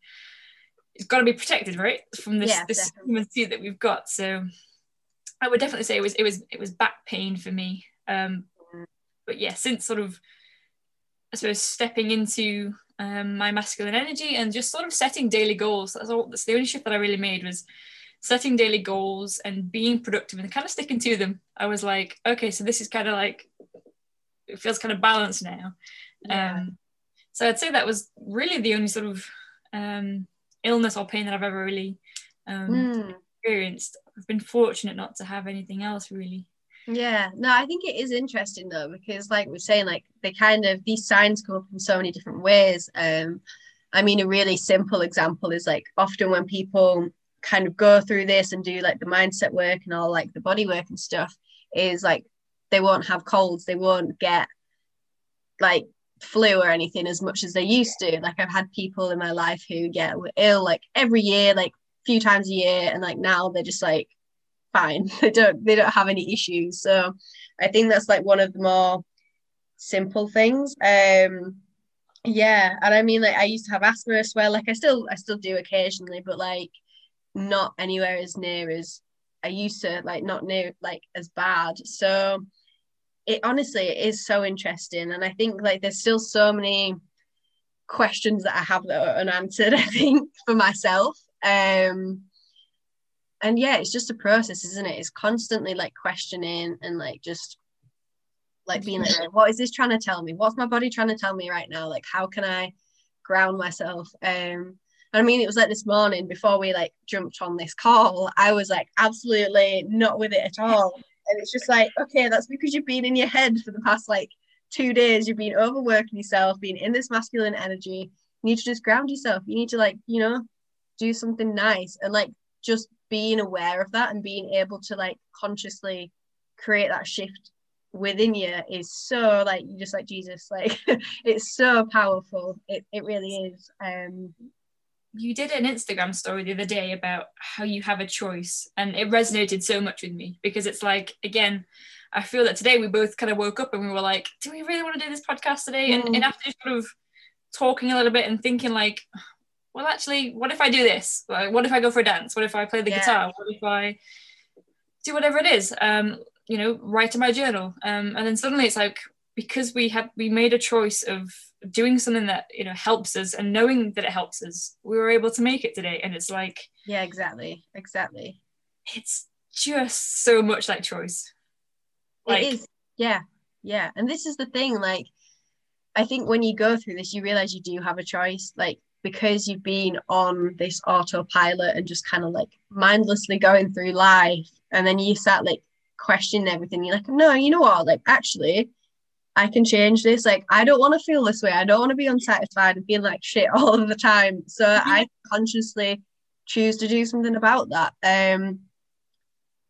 it's got to be protected right from this yeah, this human suit that we've got so i would definitely say it was it was it was back pain for me um but yeah since sort of i suppose stepping into um, my masculine energy and just sort of setting daily goals that's all that's the only shift that i really made was setting daily goals and being productive and kind of sticking to them i was like okay so this is kind of like it feels kind of balanced now. Yeah. Um, so I'd say that was really the only sort of um, illness or pain that I've ever really um, mm. experienced. I've been fortunate not to have anything else really. Yeah, no, I think it is interesting though because, like we're saying, like they kind of these signs come up in so many different ways. Um, I mean, a really simple example is like often when people kind of go through this and do like the mindset work and all like the body work and stuff, is like they won't have colds, they won't get like flu or anything as much as they used to. Like I've had people in my life who get were ill like every year, like a few times a year, and like now they're just like fine. They don't they don't have any issues. So I think that's like one of the more simple things. Um yeah, and I mean like I used to have asthma as well. Like I still I still do occasionally, but like not anywhere as near as I used to, like not near like as bad. So it honestly it is so interesting. And I think like there's still so many questions that I have that are unanswered, I think, for myself. Um and yeah it's just a process isn't it it's constantly like questioning and like just like being like what is this trying to tell me what's my body trying to tell me right now like how can i ground myself um I mean, it was like this morning before we like jumped on this call, I was like absolutely not with it at all. And it's just like, okay, that's because you've been in your head for the past like two days. You've been overworking yourself, being in this masculine energy. You need to just ground yourself. You need to like, you know, do something nice and like just being aware of that and being able to like consciously create that shift within you is so like you just like Jesus like it's so powerful it, it really is um you did an Instagram story the other day about how you have a choice and it resonated so much with me because it's like again I feel that today we both kind of woke up and we were like do we really want to do this podcast today mm. and, and after sort of talking a little bit and thinking like well, actually, what if I do this? Like, what if I go for a dance? What if I play the yeah. guitar? What if I do whatever it is? Um, you know, write in my journal. Um, and then suddenly it's like because we had we made a choice of doing something that you know helps us and knowing that it helps us, we were able to make it today. And it's like yeah, exactly, exactly. It's just so much like choice. Like, it is, yeah, yeah. And this is the thing, like. I think when you go through this, you realize you do have a choice. Like because you've been on this autopilot and just kind of like mindlessly going through life and then you start like questioning everything you're like no you know what like actually i can change this. Like i don't want to feel this way. I don't want to be unsatisfied and feel like shit all of the time. So i consciously choose to do something about that. Um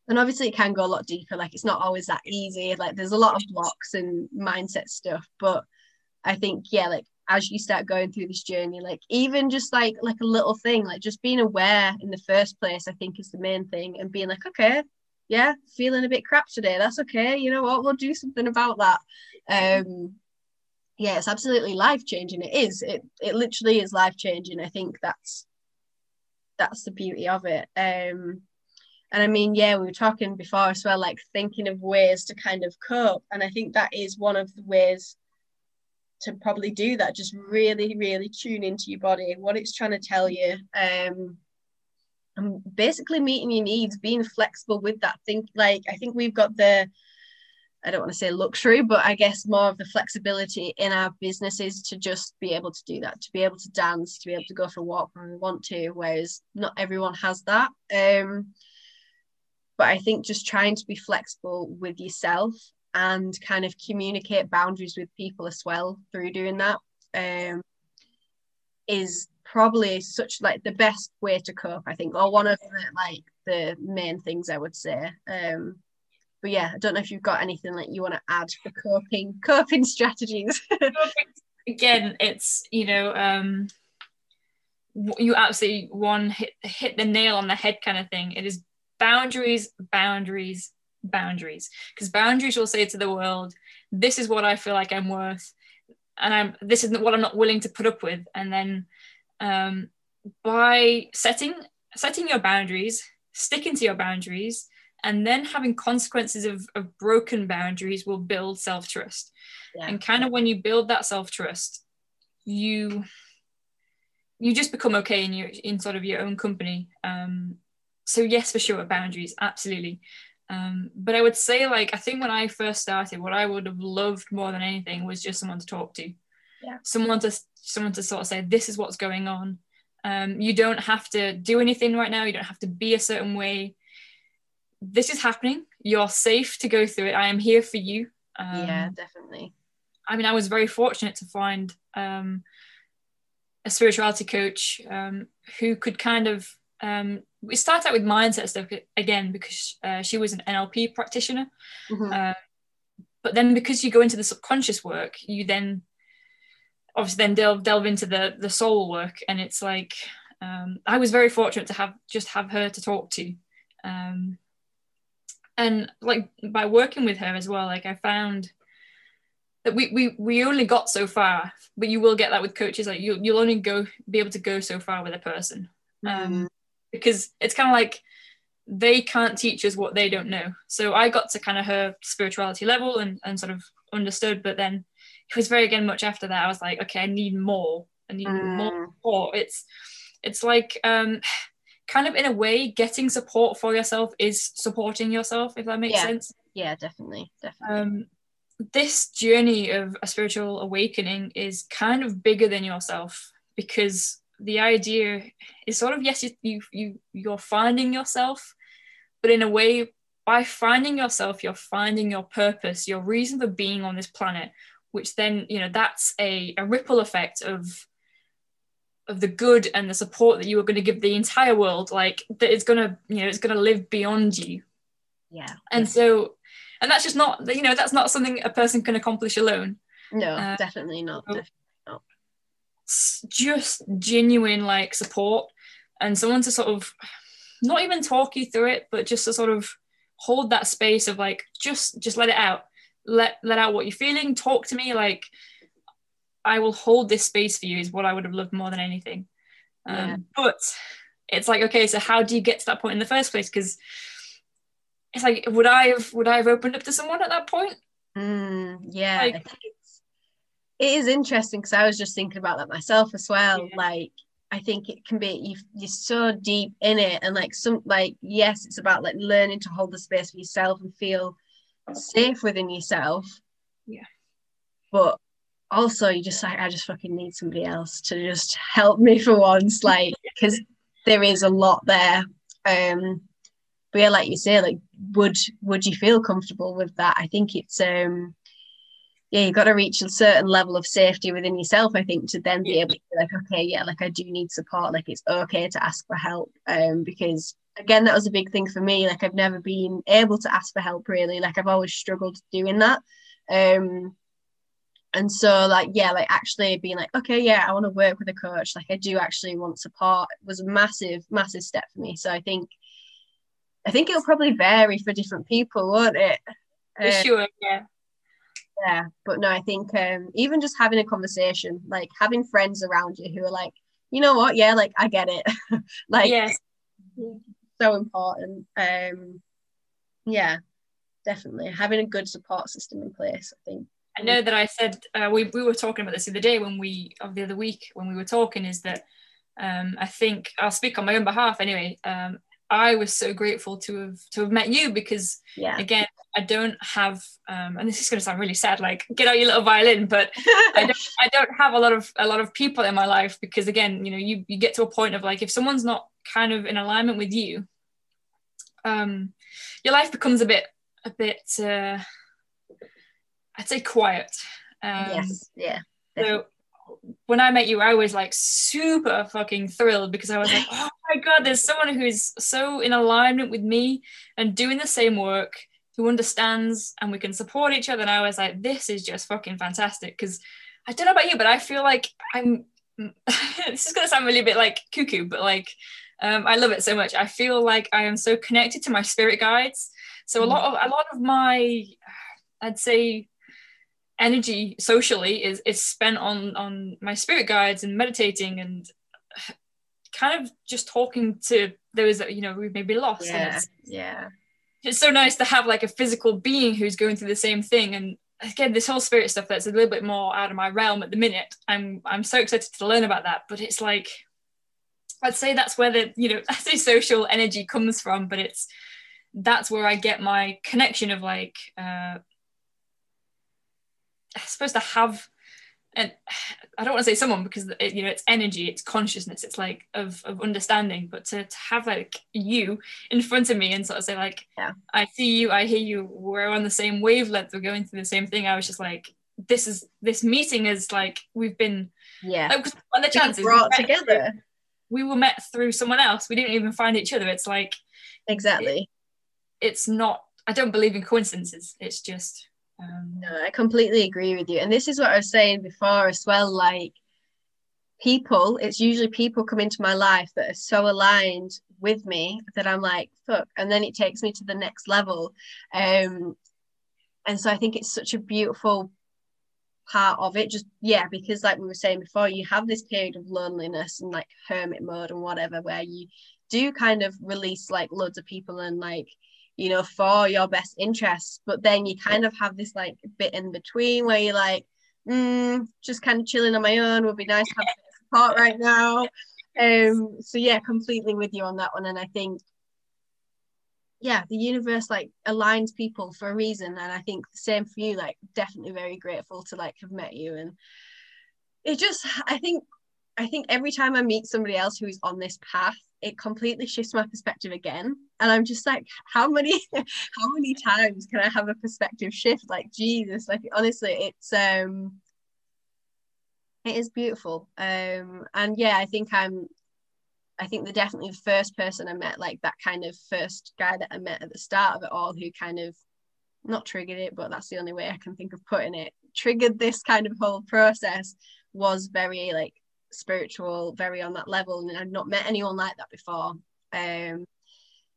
and obviously it can go a lot deeper. Like it's not always that easy. Like there's a lot of blocks and mindset stuff. But i think yeah like as you start going through this journey like even just like like a little thing like just being aware in the first place i think is the main thing. And being like okay yeah feeling a bit crap today. That's okay. You know what? We'll do something about that um yeah it's absolutely life changing it is. It it literally is life changing i think that's that's the beauty of it. Um and i mean yeah we were talking before as well like thinking of ways to kind of cope. And i think that is one of the ways to probably do that just really really tune into your body what it's trying to tell you. Um and basically meeting your needs being flexible with that. Think like i think we've got the i don't want to say luxury but i guess more of the flexibility in our businesses to just be able to do that to be able to dance to be able to go for a walk when we want to whereas not everyone has that. Um but i think just trying to be flexible with yourself and kind of communicate boundaries with people as well through doing that um, is probably such like the best way to cope i think or one of the like the main things i would say. Um but yeah i don't know if you've got anything that you want to add for coping coping strategies. Again it's you know um you absolutely one hit hit the nail on the head kind of thing. It is boundaries boundaries boundaries. Because boundaries will say to the world this is what i feel like i'm worth and i'm this is what i'm not willing to put up with. And then um, by setting setting your boundaries sticking to your boundaries and then having consequences of, of broken boundaries will build self-trust yeah. and kind of when you build that self-trust you you just become okay in your in sort of your own company um so yes for sure boundaries absolutely um, but I would say, like, I think when I first started, what I would have loved more than anything was just someone to talk to. Yeah. Someone to someone to sort of say, this is what's going on. Um, you don't have to do anything right now. You don't have to be a certain way. This is happening. you're safe to go through it i am here for you um, yeah definitely i mean i was very fortunate to find um, a spirituality coach um, who could kind of um, we start out with mindset stuff again because uh, she was an NLP practitioner. Mm-hmm. Uh, but then because you go into the subconscious work, you then obviously then delve delve into the the soul work, and it's like um, I was very fortunate to have just have her to talk to, um, and like by working with her as well, like I found that we we we only got so far, but you will get that with coaches. Like you you'll only go be able to go so far with a person. Um, mm-hmm because it's kind of like they can't teach us what they don't know. So I got to kind of her spirituality level and, and sort of understood, but then it was very again much after that. I was like, okay, I need more. I need mm. more support. It's it's like um kind of in a way getting support for yourself is supporting yourself, if that makes yeah. sense. Yeah, definitely. Definitely. Um this journey of a spiritual awakening is kind of bigger than yourself because the idea is sort of yes you you you're finding yourself but in a way by finding yourself you're finding your purpose your reason for being on this planet which then you know that's a, a ripple effect of of the good and the support that you are going to give the entire world like that it's going to you know it's going to live beyond you. Yeah. And so and that's just not you know that's not something a person can accomplish alone. No uh, definitely not so, definitely just genuine like support and someone to sort of not even talk you through it but just to sort of hold that space of like just just let it out. Let let out what you're feeling talk to me like i will hold this space for you is what i would have loved more than anything um, yeah. but it's like okay so how do you get to that point in the first place because it's like would i have would i have opened up to someone at that point mm, yeah like, it is interesting because I was just thinking about that myself as well. Yeah. Like, I think it can be you, you're so deep in it, and like some like yes, it's about like learning to hold the space for yourself and feel safe within yourself. Yeah. But also, you just like I just fucking need somebody else to just help me for once, like because there is a lot there. Um, but yeah, like you say, like would would you feel comfortable with that? I think it's um yeah, you've got to reach a certain level of safety within yourself, I think, to then be able to be like, okay, yeah, like I do need support. Like it's okay to ask for help. Um, because again, that was a big thing for me. Like I've never been able to ask for help really. Like I've always struggled doing that. Um, and so like yeah, like actually being like, okay, yeah, I want to work with a coach. Like I do actually want support was a massive, massive step for me. So I think I think it'll probably vary for different people, won't it? For uh, sure, yeah yeah but no i think um even just having a conversation like having friends around you who are like you know what yeah like i get it like yes so important um yeah definitely having a good support system in place i think i know that i said uh, we, we were talking about this the other day when we of the other week when we were talking is that um, I think I'll speak on my own behalf anyway. Um, I was so grateful to have to have met you because yeah. again I don't have um, and this is going to sound really sad like get out your little violin but I don't I don't have a lot of a lot of people in my life because again you know you you get to a point of like if someone's not kind of in alignment with you um your life becomes a bit a bit uh I'd say quiet um, yes yeah definitely. so when I met you, I was like super fucking thrilled because I was like, oh my God, there's someone who's so in alignment with me and doing the same work, who understands and we can support each other. And I was like, this is just fucking fantastic. Because I don't know about you, but I feel like I'm, this is going to sound really a bit like cuckoo, but like, um, I love it so much. I feel like I am so connected to my spirit guides. So a mm. lot of, a lot of my, I'd say, energy socially is is spent on on my spirit guides and meditating and kind of just talking to those that you know we may be lost yeah it's, yeah. it's so nice to have like a physical being who's going through the same thing. And again this whole spirit stuff that's a little bit more out of my realm at the minute i'm i'm so excited to learn about that. But it's like i'd say that's where the you know i say social energy comes from. But it's that's where i get my connection of like uh supposed to have and I don't want to say someone because it, you know it's energy, it's consciousness, it's like of, of understanding. But to, to have like you in front of me and sort of say like, yeah. I see you, I hear you, we're on the same wavelength, we're going through the same thing. I was just like, this is this meeting is like we've been yeah like, on the chances brought we together. Through, we were met through someone else. We didn't even find each other. It's like exactly. It, it's not. I don't believe in coincidences. It's just um, no, I completely agree with you. And this is what I was saying before as well. Like people, it's usually people come into my life that are so aligned with me that I'm like, fuck. And then it takes me to the next level. Um, and so I think it's such a beautiful part of it. Just yeah, because like we were saying before, you have this period of loneliness and like hermit mode and whatever, where you do kind of release like loads of people and like you know, for your best interests. But then you kind of have this like bit in between where you're like, mm, just kind of chilling on my own would be nice to have support right now. Um, so yeah, completely with you on that one. And I think, yeah, the universe like aligns people for a reason. And I think the same for you, like definitely very grateful to like have met you. And it just, I think, I think every time I meet somebody else who is on this path, it completely shifts my perspective again and i'm just like how many how many times can i have a perspective shift? Like jesus like honestly it's um it is beautiful. Um and yeah i think i'm i think the definitely the first person i met like that kind of first guy that i met at the start of it all who kind of not triggered it but that's the only way i can think of putting it triggered this kind of whole process was very like spiritual, very on that level, and I'd not met anyone like that before. Um,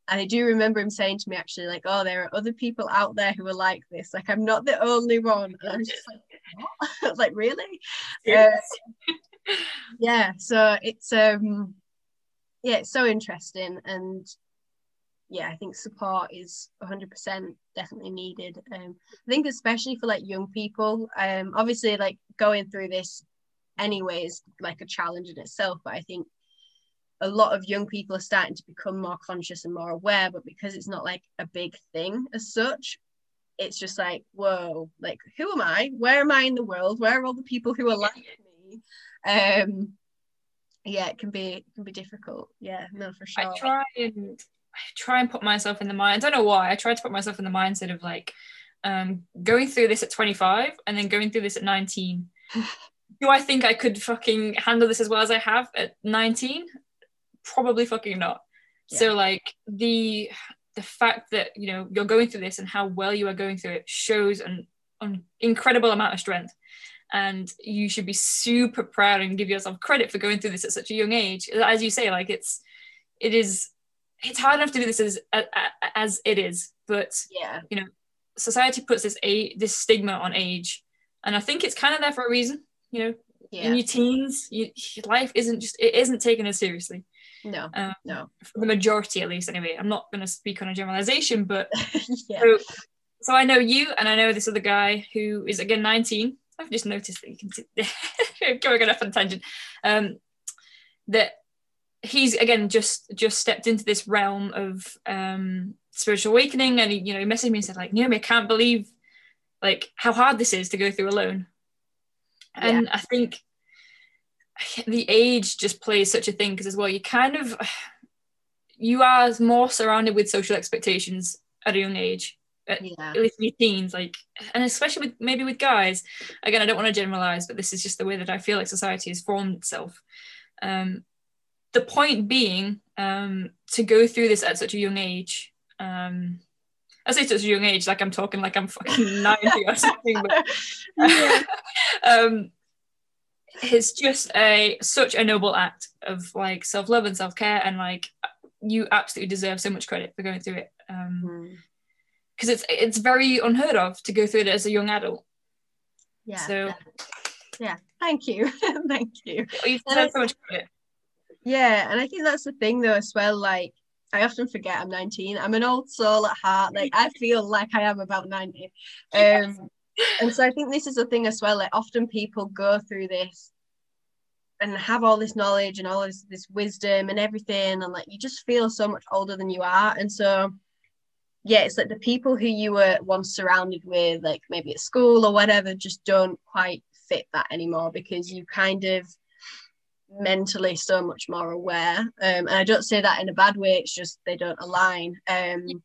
and I do remember him saying to me actually, like, "Oh, there are other people out there who are like this. Like, I'm not the only one." And I was just like, "What? like, really?" Uh, yeah. So it's um, yeah, it's so interesting, and yeah, I think support is 100% definitely needed. Um, I think especially for like young people. Um, obviously, like going through this anyway is like a challenge in itself but i think a lot of young people are starting to become more conscious and more aware but because it's not like a big thing as such it's just like whoa like who am i? Where am i in the world? Where are all the people who are like me? Um yeah it can be it can be difficult. Yeah no for sure. i try and I try and put myself in the mind i don't know why i try to put myself in the mindset of like um going through this at 25 and then going through this at 19 do I think I could fucking handle this as well as I have at 19? Probably fucking not. Yeah. So like the the fact that you know you're going through this and how well you are going through it shows an, an incredible amount of strength and you should be super proud and give yourself credit for going through this at such a young age as you say like it's it is it's hard enough to do this as as it is but yeah you know society puts this a this stigma on age and i think it's kind of there for a reason you know yeah. in your teens you, life isn't just it isn't taken as seriously no um, no. for the majority at least anyway. I'm not going to speak on a generalization but yeah. so, so i know you and i know this other guy who is again 19 i've just noticed that you can see going off on a tangent. Um that he's again just just stepped into this realm of um spiritual awakening and he you know he messaged me and said like naomi i can't believe like how hard this is to go through alone. And yeah. I think the age just plays such a thing because as well you kind of you are more surrounded with social expectations at a young age at, yeah. at least in your teens like and especially with maybe with guys. Again i don't want to generalize but this is just the way that i feel like society has formed itself. Um, the point being um, to go through this at such a young age um, I say such a young age, like I'm talking like I'm fucking 90 or something, but um, it's just a such a noble act of like self-love and self-care and like you absolutely deserve so much credit for going through it. Um mm. because it's it's very unheard of to go through it as a young adult. Yeah. So yeah, thank you. thank you. You deserve so much credit. Yeah, and I think that's the thing though as well, like I often forget I'm 19. I'm an old soul at heart. Like I feel like I am about 90. Um, and so I think this is a thing as well. Like often people go through this and have all this knowledge and all this, this wisdom and everything, and like you just feel so much older than you are. And so yeah, it's like the people who you were once surrounded with, like maybe at school or whatever, just don't quite fit that anymore because you kind of mentally so much more aware. Um, and I don't say that in a bad way. It's just they don't align. Um,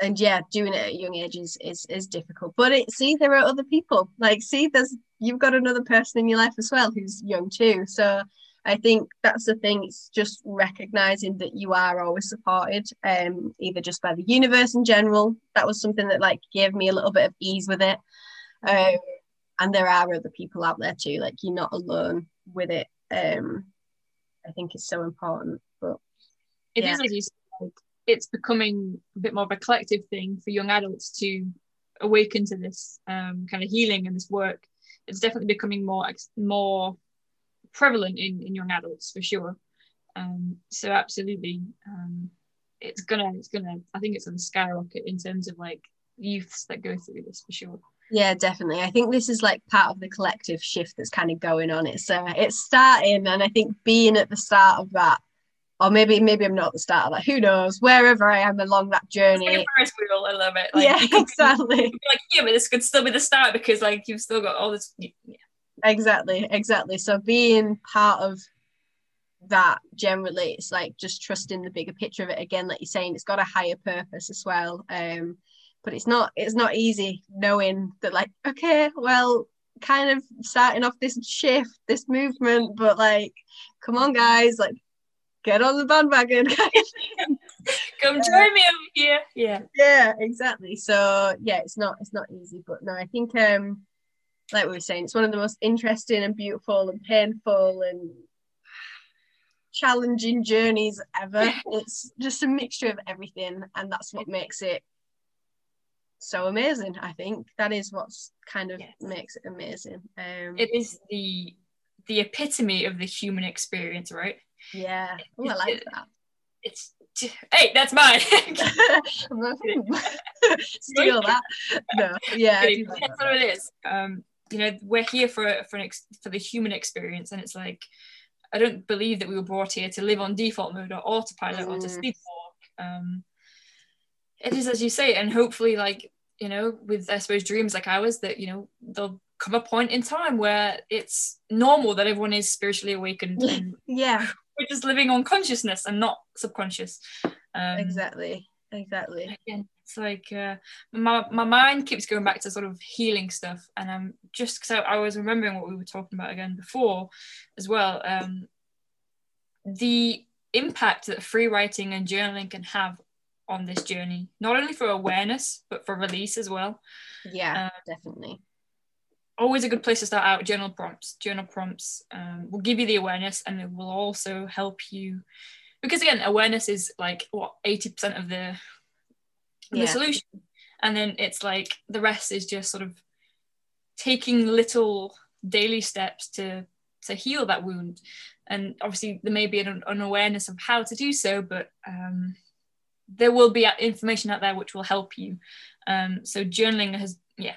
and yeah, doing it at a young ages is is difficult. But it see there are other people. Like see, there's you've got another person in your life as well who's young too. So I think that's the thing. It's just recognizing that you are always supported, um, either just by the universe in general. That was something that like gave me a little bit of ease with it. Um, and there are other people out there too. Like you're not alone with it. Um, I think it's so important. But it yeah. is, as you said, it's becoming a bit more of a collective thing for young adults to awaken to this um, kind of healing and this work. It's definitely becoming more more prevalent in, in young adults for sure. Um, so absolutely, um, it's gonna it's gonna I think it's gonna skyrocket in terms of like youths that go through this for sure. Yeah, definitely. I think this is like part of the collective shift that's kind of going on. It's uh, it's starting, and I think being at the start of that, or maybe maybe I'm not at the start of that. Who knows? Wherever I am along that journey. Like Ferris wheel, I love it. Like, yeah, exactly. like yeah, but this could still be the start because like you've still got all this. Yeah. Exactly, exactly. So being part of that generally, it's like just trusting the bigger picture of it. Again, like you're saying, it's got a higher purpose as well. Um, but it's not it's not easy knowing that like okay well kind of starting off this shift this movement but like come on guys like get on the bandwagon come join me over here yeah yeah exactly so yeah it's not it's not easy but no i think um like we were saying it's one of the most interesting and beautiful and painful and challenging journeys ever it's just a mixture of everything and that's what makes it so amazing. I think that is what's kind of yes. makes it amazing. Um, it is the the epitome of the human experience, right? Yeah, Ooh, I like that. It's hey, that's mine. Steal that. No, yeah, like that's that. what it is. Um, you know, we're here for for an ex- for the human experience, and it's like I don't believe that we were brought here to live on default mode or autopilot mm. or to mm. sleepwalk. Um, it is as you say and hopefully like you know with i suppose dreams like ours that you know there'll come a point in time where it's normal that everyone is spiritually awakened yeah we're just living on consciousness and not subconscious um, exactly exactly again it's like uh, my, my mind keeps going back to sort of healing stuff and i'm just because I, I was remembering what we were talking about again before as well um, the impact that free writing and journaling can have on this journey, not only for awareness, but for release as well. Yeah, um, definitely. Always a good place to start out. Journal prompts. Journal prompts um, will give you the awareness and it will also help you. Because again, awareness is like what 80% of the, yeah. the solution. And then it's like the rest is just sort of taking little daily steps to to heal that wound and obviously there may be an, an awareness of how to do so but um, there will be information out there which will help you. Um, so journaling has, yeah,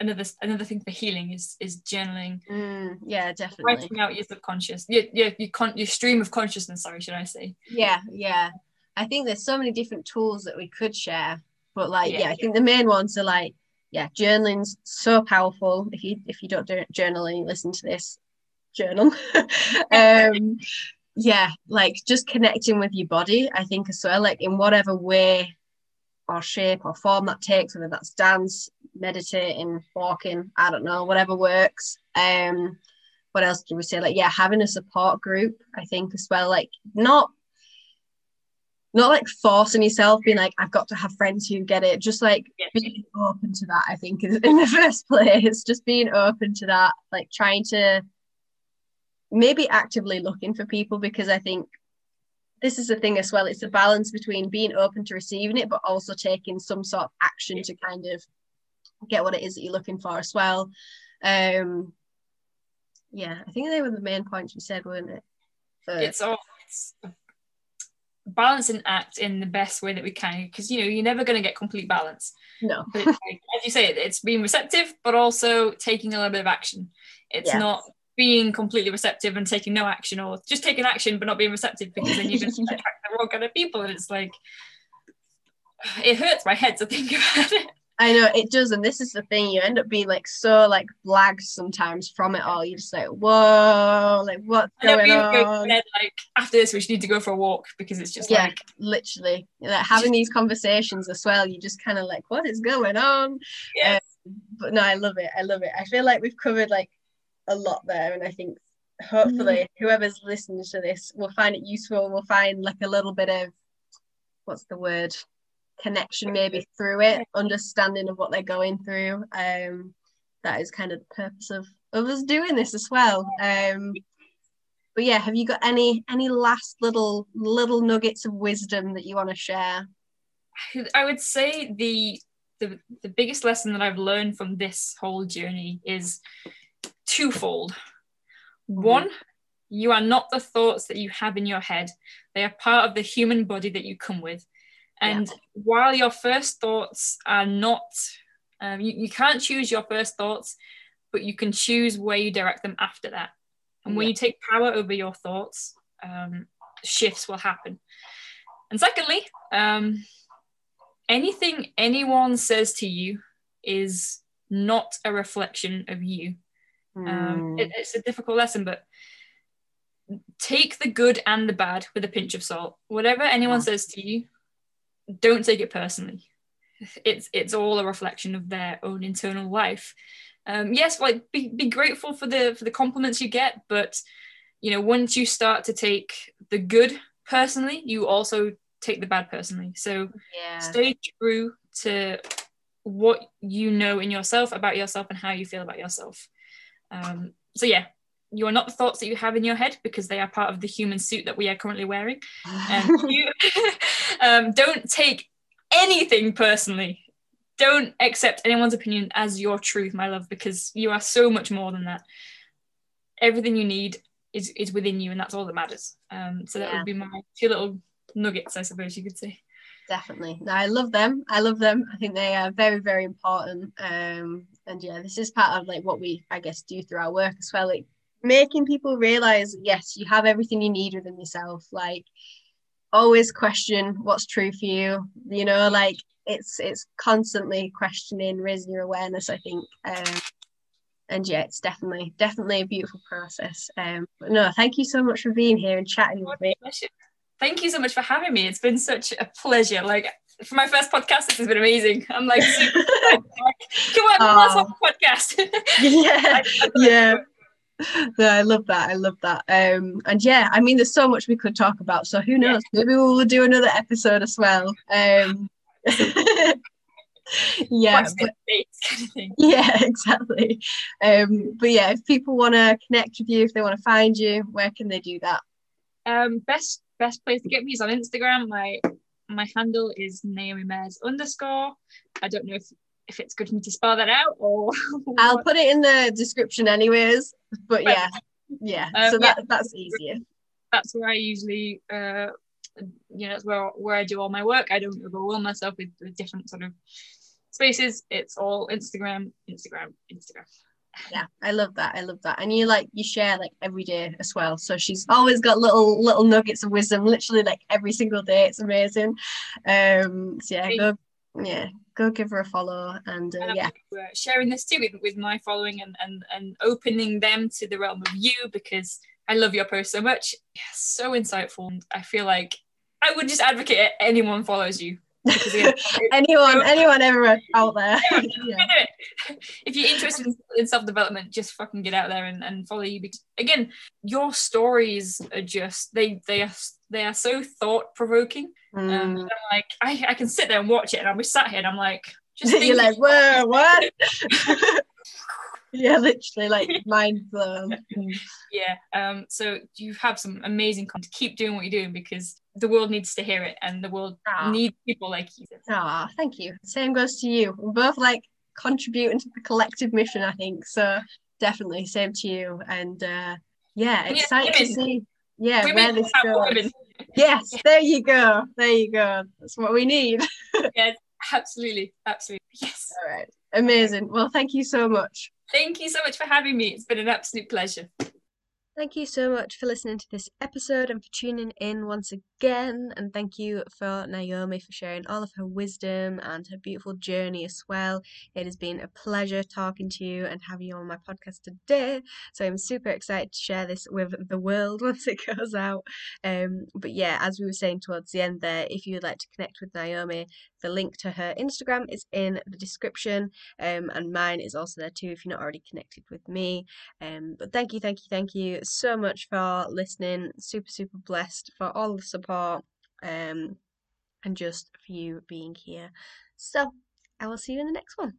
another another thing for healing is is journaling. Mm, yeah, definitely. Writing out your subconscious, your your your, con- your stream of consciousness. Sorry, should I say? Yeah, yeah. I think there's so many different tools that we could share, but like, yeah, yeah I think the main ones are like, yeah, journaling's so powerful. If you if you don't do journaling, listen to this journal. um, yeah, like just connecting with your body, I think as well, like in whatever way or shape or form that takes, whether that's dance, meditating, walking, I don't know, whatever works. Um, what else do we say? Like, yeah, having a support group, I think as well, like not not like forcing yourself, being like, I've got to have friends who get it. Just like yeah. being open to that, I think, in the first place. Just being open to that, like trying to maybe actively looking for people because I think this is the thing as well. It's a balance between being open to receiving it, but also taking some sort of action to kind of get what it is that you're looking for as well. Um, yeah, I think they were the main points you said, weren't it? But, it's all it's balance and act in the best way that we can because you know you're never going to get complete balance. No, but like, as you say, it's being receptive, but also taking a little bit of action. It's yes. not being completely receptive and taking no action or just taking action but not being receptive because then you're going to attract the wrong kind of people and it's like it hurts my head to think about it I know it does, and this is the thing. You end up being like so like blagged sometimes from it all. You're just like, whoa, like what's going on? Bed, like after this, we should need to go for a walk because it's just yeah, like literally like having these conversations as well. You just kind of like, what is going on? Yeah. Um, but no, I love it. I love it. I feel like we've covered like a lot there, and I think hopefully mm. whoever's listening to this will find it useful. We'll find like a little bit of what's the word connection maybe through it, understanding of what they're going through. Um, that is kind of the purpose of, of us doing this as well. Um, but yeah, have you got any any last little little nuggets of wisdom that you want to share? I would say the the the biggest lesson that I've learned from this whole journey is twofold. Mm-hmm. One, you are not the thoughts that you have in your head. They are part of the human body that you come with. And yeah. while your first thoughts are not, um, you, you can't choose your first thoughts, but you can choose where you direct them after that. And when yeah. you take power over your thoughts, um, shifts will happen. And secondly, um, anything anyone says to you is not a reflection of you. Mm. Um, hmm. it, it's a difficult lesson, but take the good and the bad with a pinch of salt. Whatever anyone yeah. says to you, don't take it personally. It's it's all a reflection of their own internal life. Um, yes, like be, be grateful for the for the compliments you get, but you know once you start to take the good personally, you also take the bad personally. So yeah. stay true to what you know in yourself about yourself and how you feel about yourself. Um, so yeah, you are not the thoughts that you have in your head because they are part of the human suit that we are currently wearing. And you um, don't take anything personally. Don't accept anyone's opinion as your truth, my love, because you are so much more than that. Everything you need is, is within you, and that's all that matters. Um, so that yeah. would be my two little nuggets, I suppose you could say. Definitely. No, I love them. I love them. I think they are very, very important. Um, and yeah, this is part of like what we, I guess, do through our work as well. Like making people realize yes you have everything you need within yourself. Like always question what's true for you you know like it's it's constantly questioning raising your awareness i think um, and yeah it's definitely definitely a beautiful process. Um but no thank you so much for being here and chatting with me. Thank you so much for having me. It's been such a pleasure. Like for my first podcast this has been amazing. I'm like super come on oh. podcast. Yeah. Yeah no, I love that. I love that. Um, and yeah, I mean, there's so much we could talk about. So who knows? Maybe we'll do another episode as well. Um, yeah, but, yeah, exactly. Um, but yeah, if people want to connect with you, if they want to find you, where can they do that? Um, best best place to get me is on Instagram. My my handle is Naomi Mairs underscore. I don't know if if it's good for me to spell that out or I'll put it in the description anyways. But yeah, yeah. Um, so that yeah. that's easier. That's where I usually uh you know that's where where I do all my work. I don't overwhelm myself with, with different sort of spaces. It's all Instagram, Instagram, Instagram. Yeah, I love that. I love that. And you like you share like every day as well. So she's always got little little nuggets of wisdom, literally like every single day. It's amazing. Um so yeah, go yeah go give her a follow and, uh, and yeah. sharing this too with, with my following and, and and opening them to the realm of you because i love your post so much. Yeah, so insightful and i feel like i would just advocate anyone follows you. Anyone anyone ever out there. Yeah. if you're interested in, in, self-development just fucking get out there and, and follow you. Because again your stories are just they they are they are so thought-provoking. Um, mm. um, like I, I can sit there and watch it and I'm be sat here and i'm like just you're like whoa what? yeah literally like mind blown. Yeah um so you have some amazing content. Keep doing what you're doing because the world needs to hear it and the world Aww. needs people like you. Ah thank you. Same goes to you. We're both like contributing to the collective mission i think so definitely same to you and uh yeah excited yeah, to see yeah women where this goes yes there you go there you go. That's what we need. Yes absolutely absolutely. Yes. All right amazing. Well thank you so much. Thank you so much for having me. It's been an absolute pleasure. Thank you so much for listening to this episode and for tuning in once again again. And thank you for Naomi for sharing all of her wisdom and her beautiful journey as well. It has been a pleasure talking to you and having you on my podcast today. So I'm super excited to share this with the world once it goes out. Um, but yeah, as we were saying towards the end there, if you would like to connect with Naomi, the link to her Instagram is in the description, um, and mine is also there too if you're not already connected with me. Um, but thank you, thank you, thank you so much for listening. Super, super blessed for all the support, um, and just for you being here. So I will see you in the next one.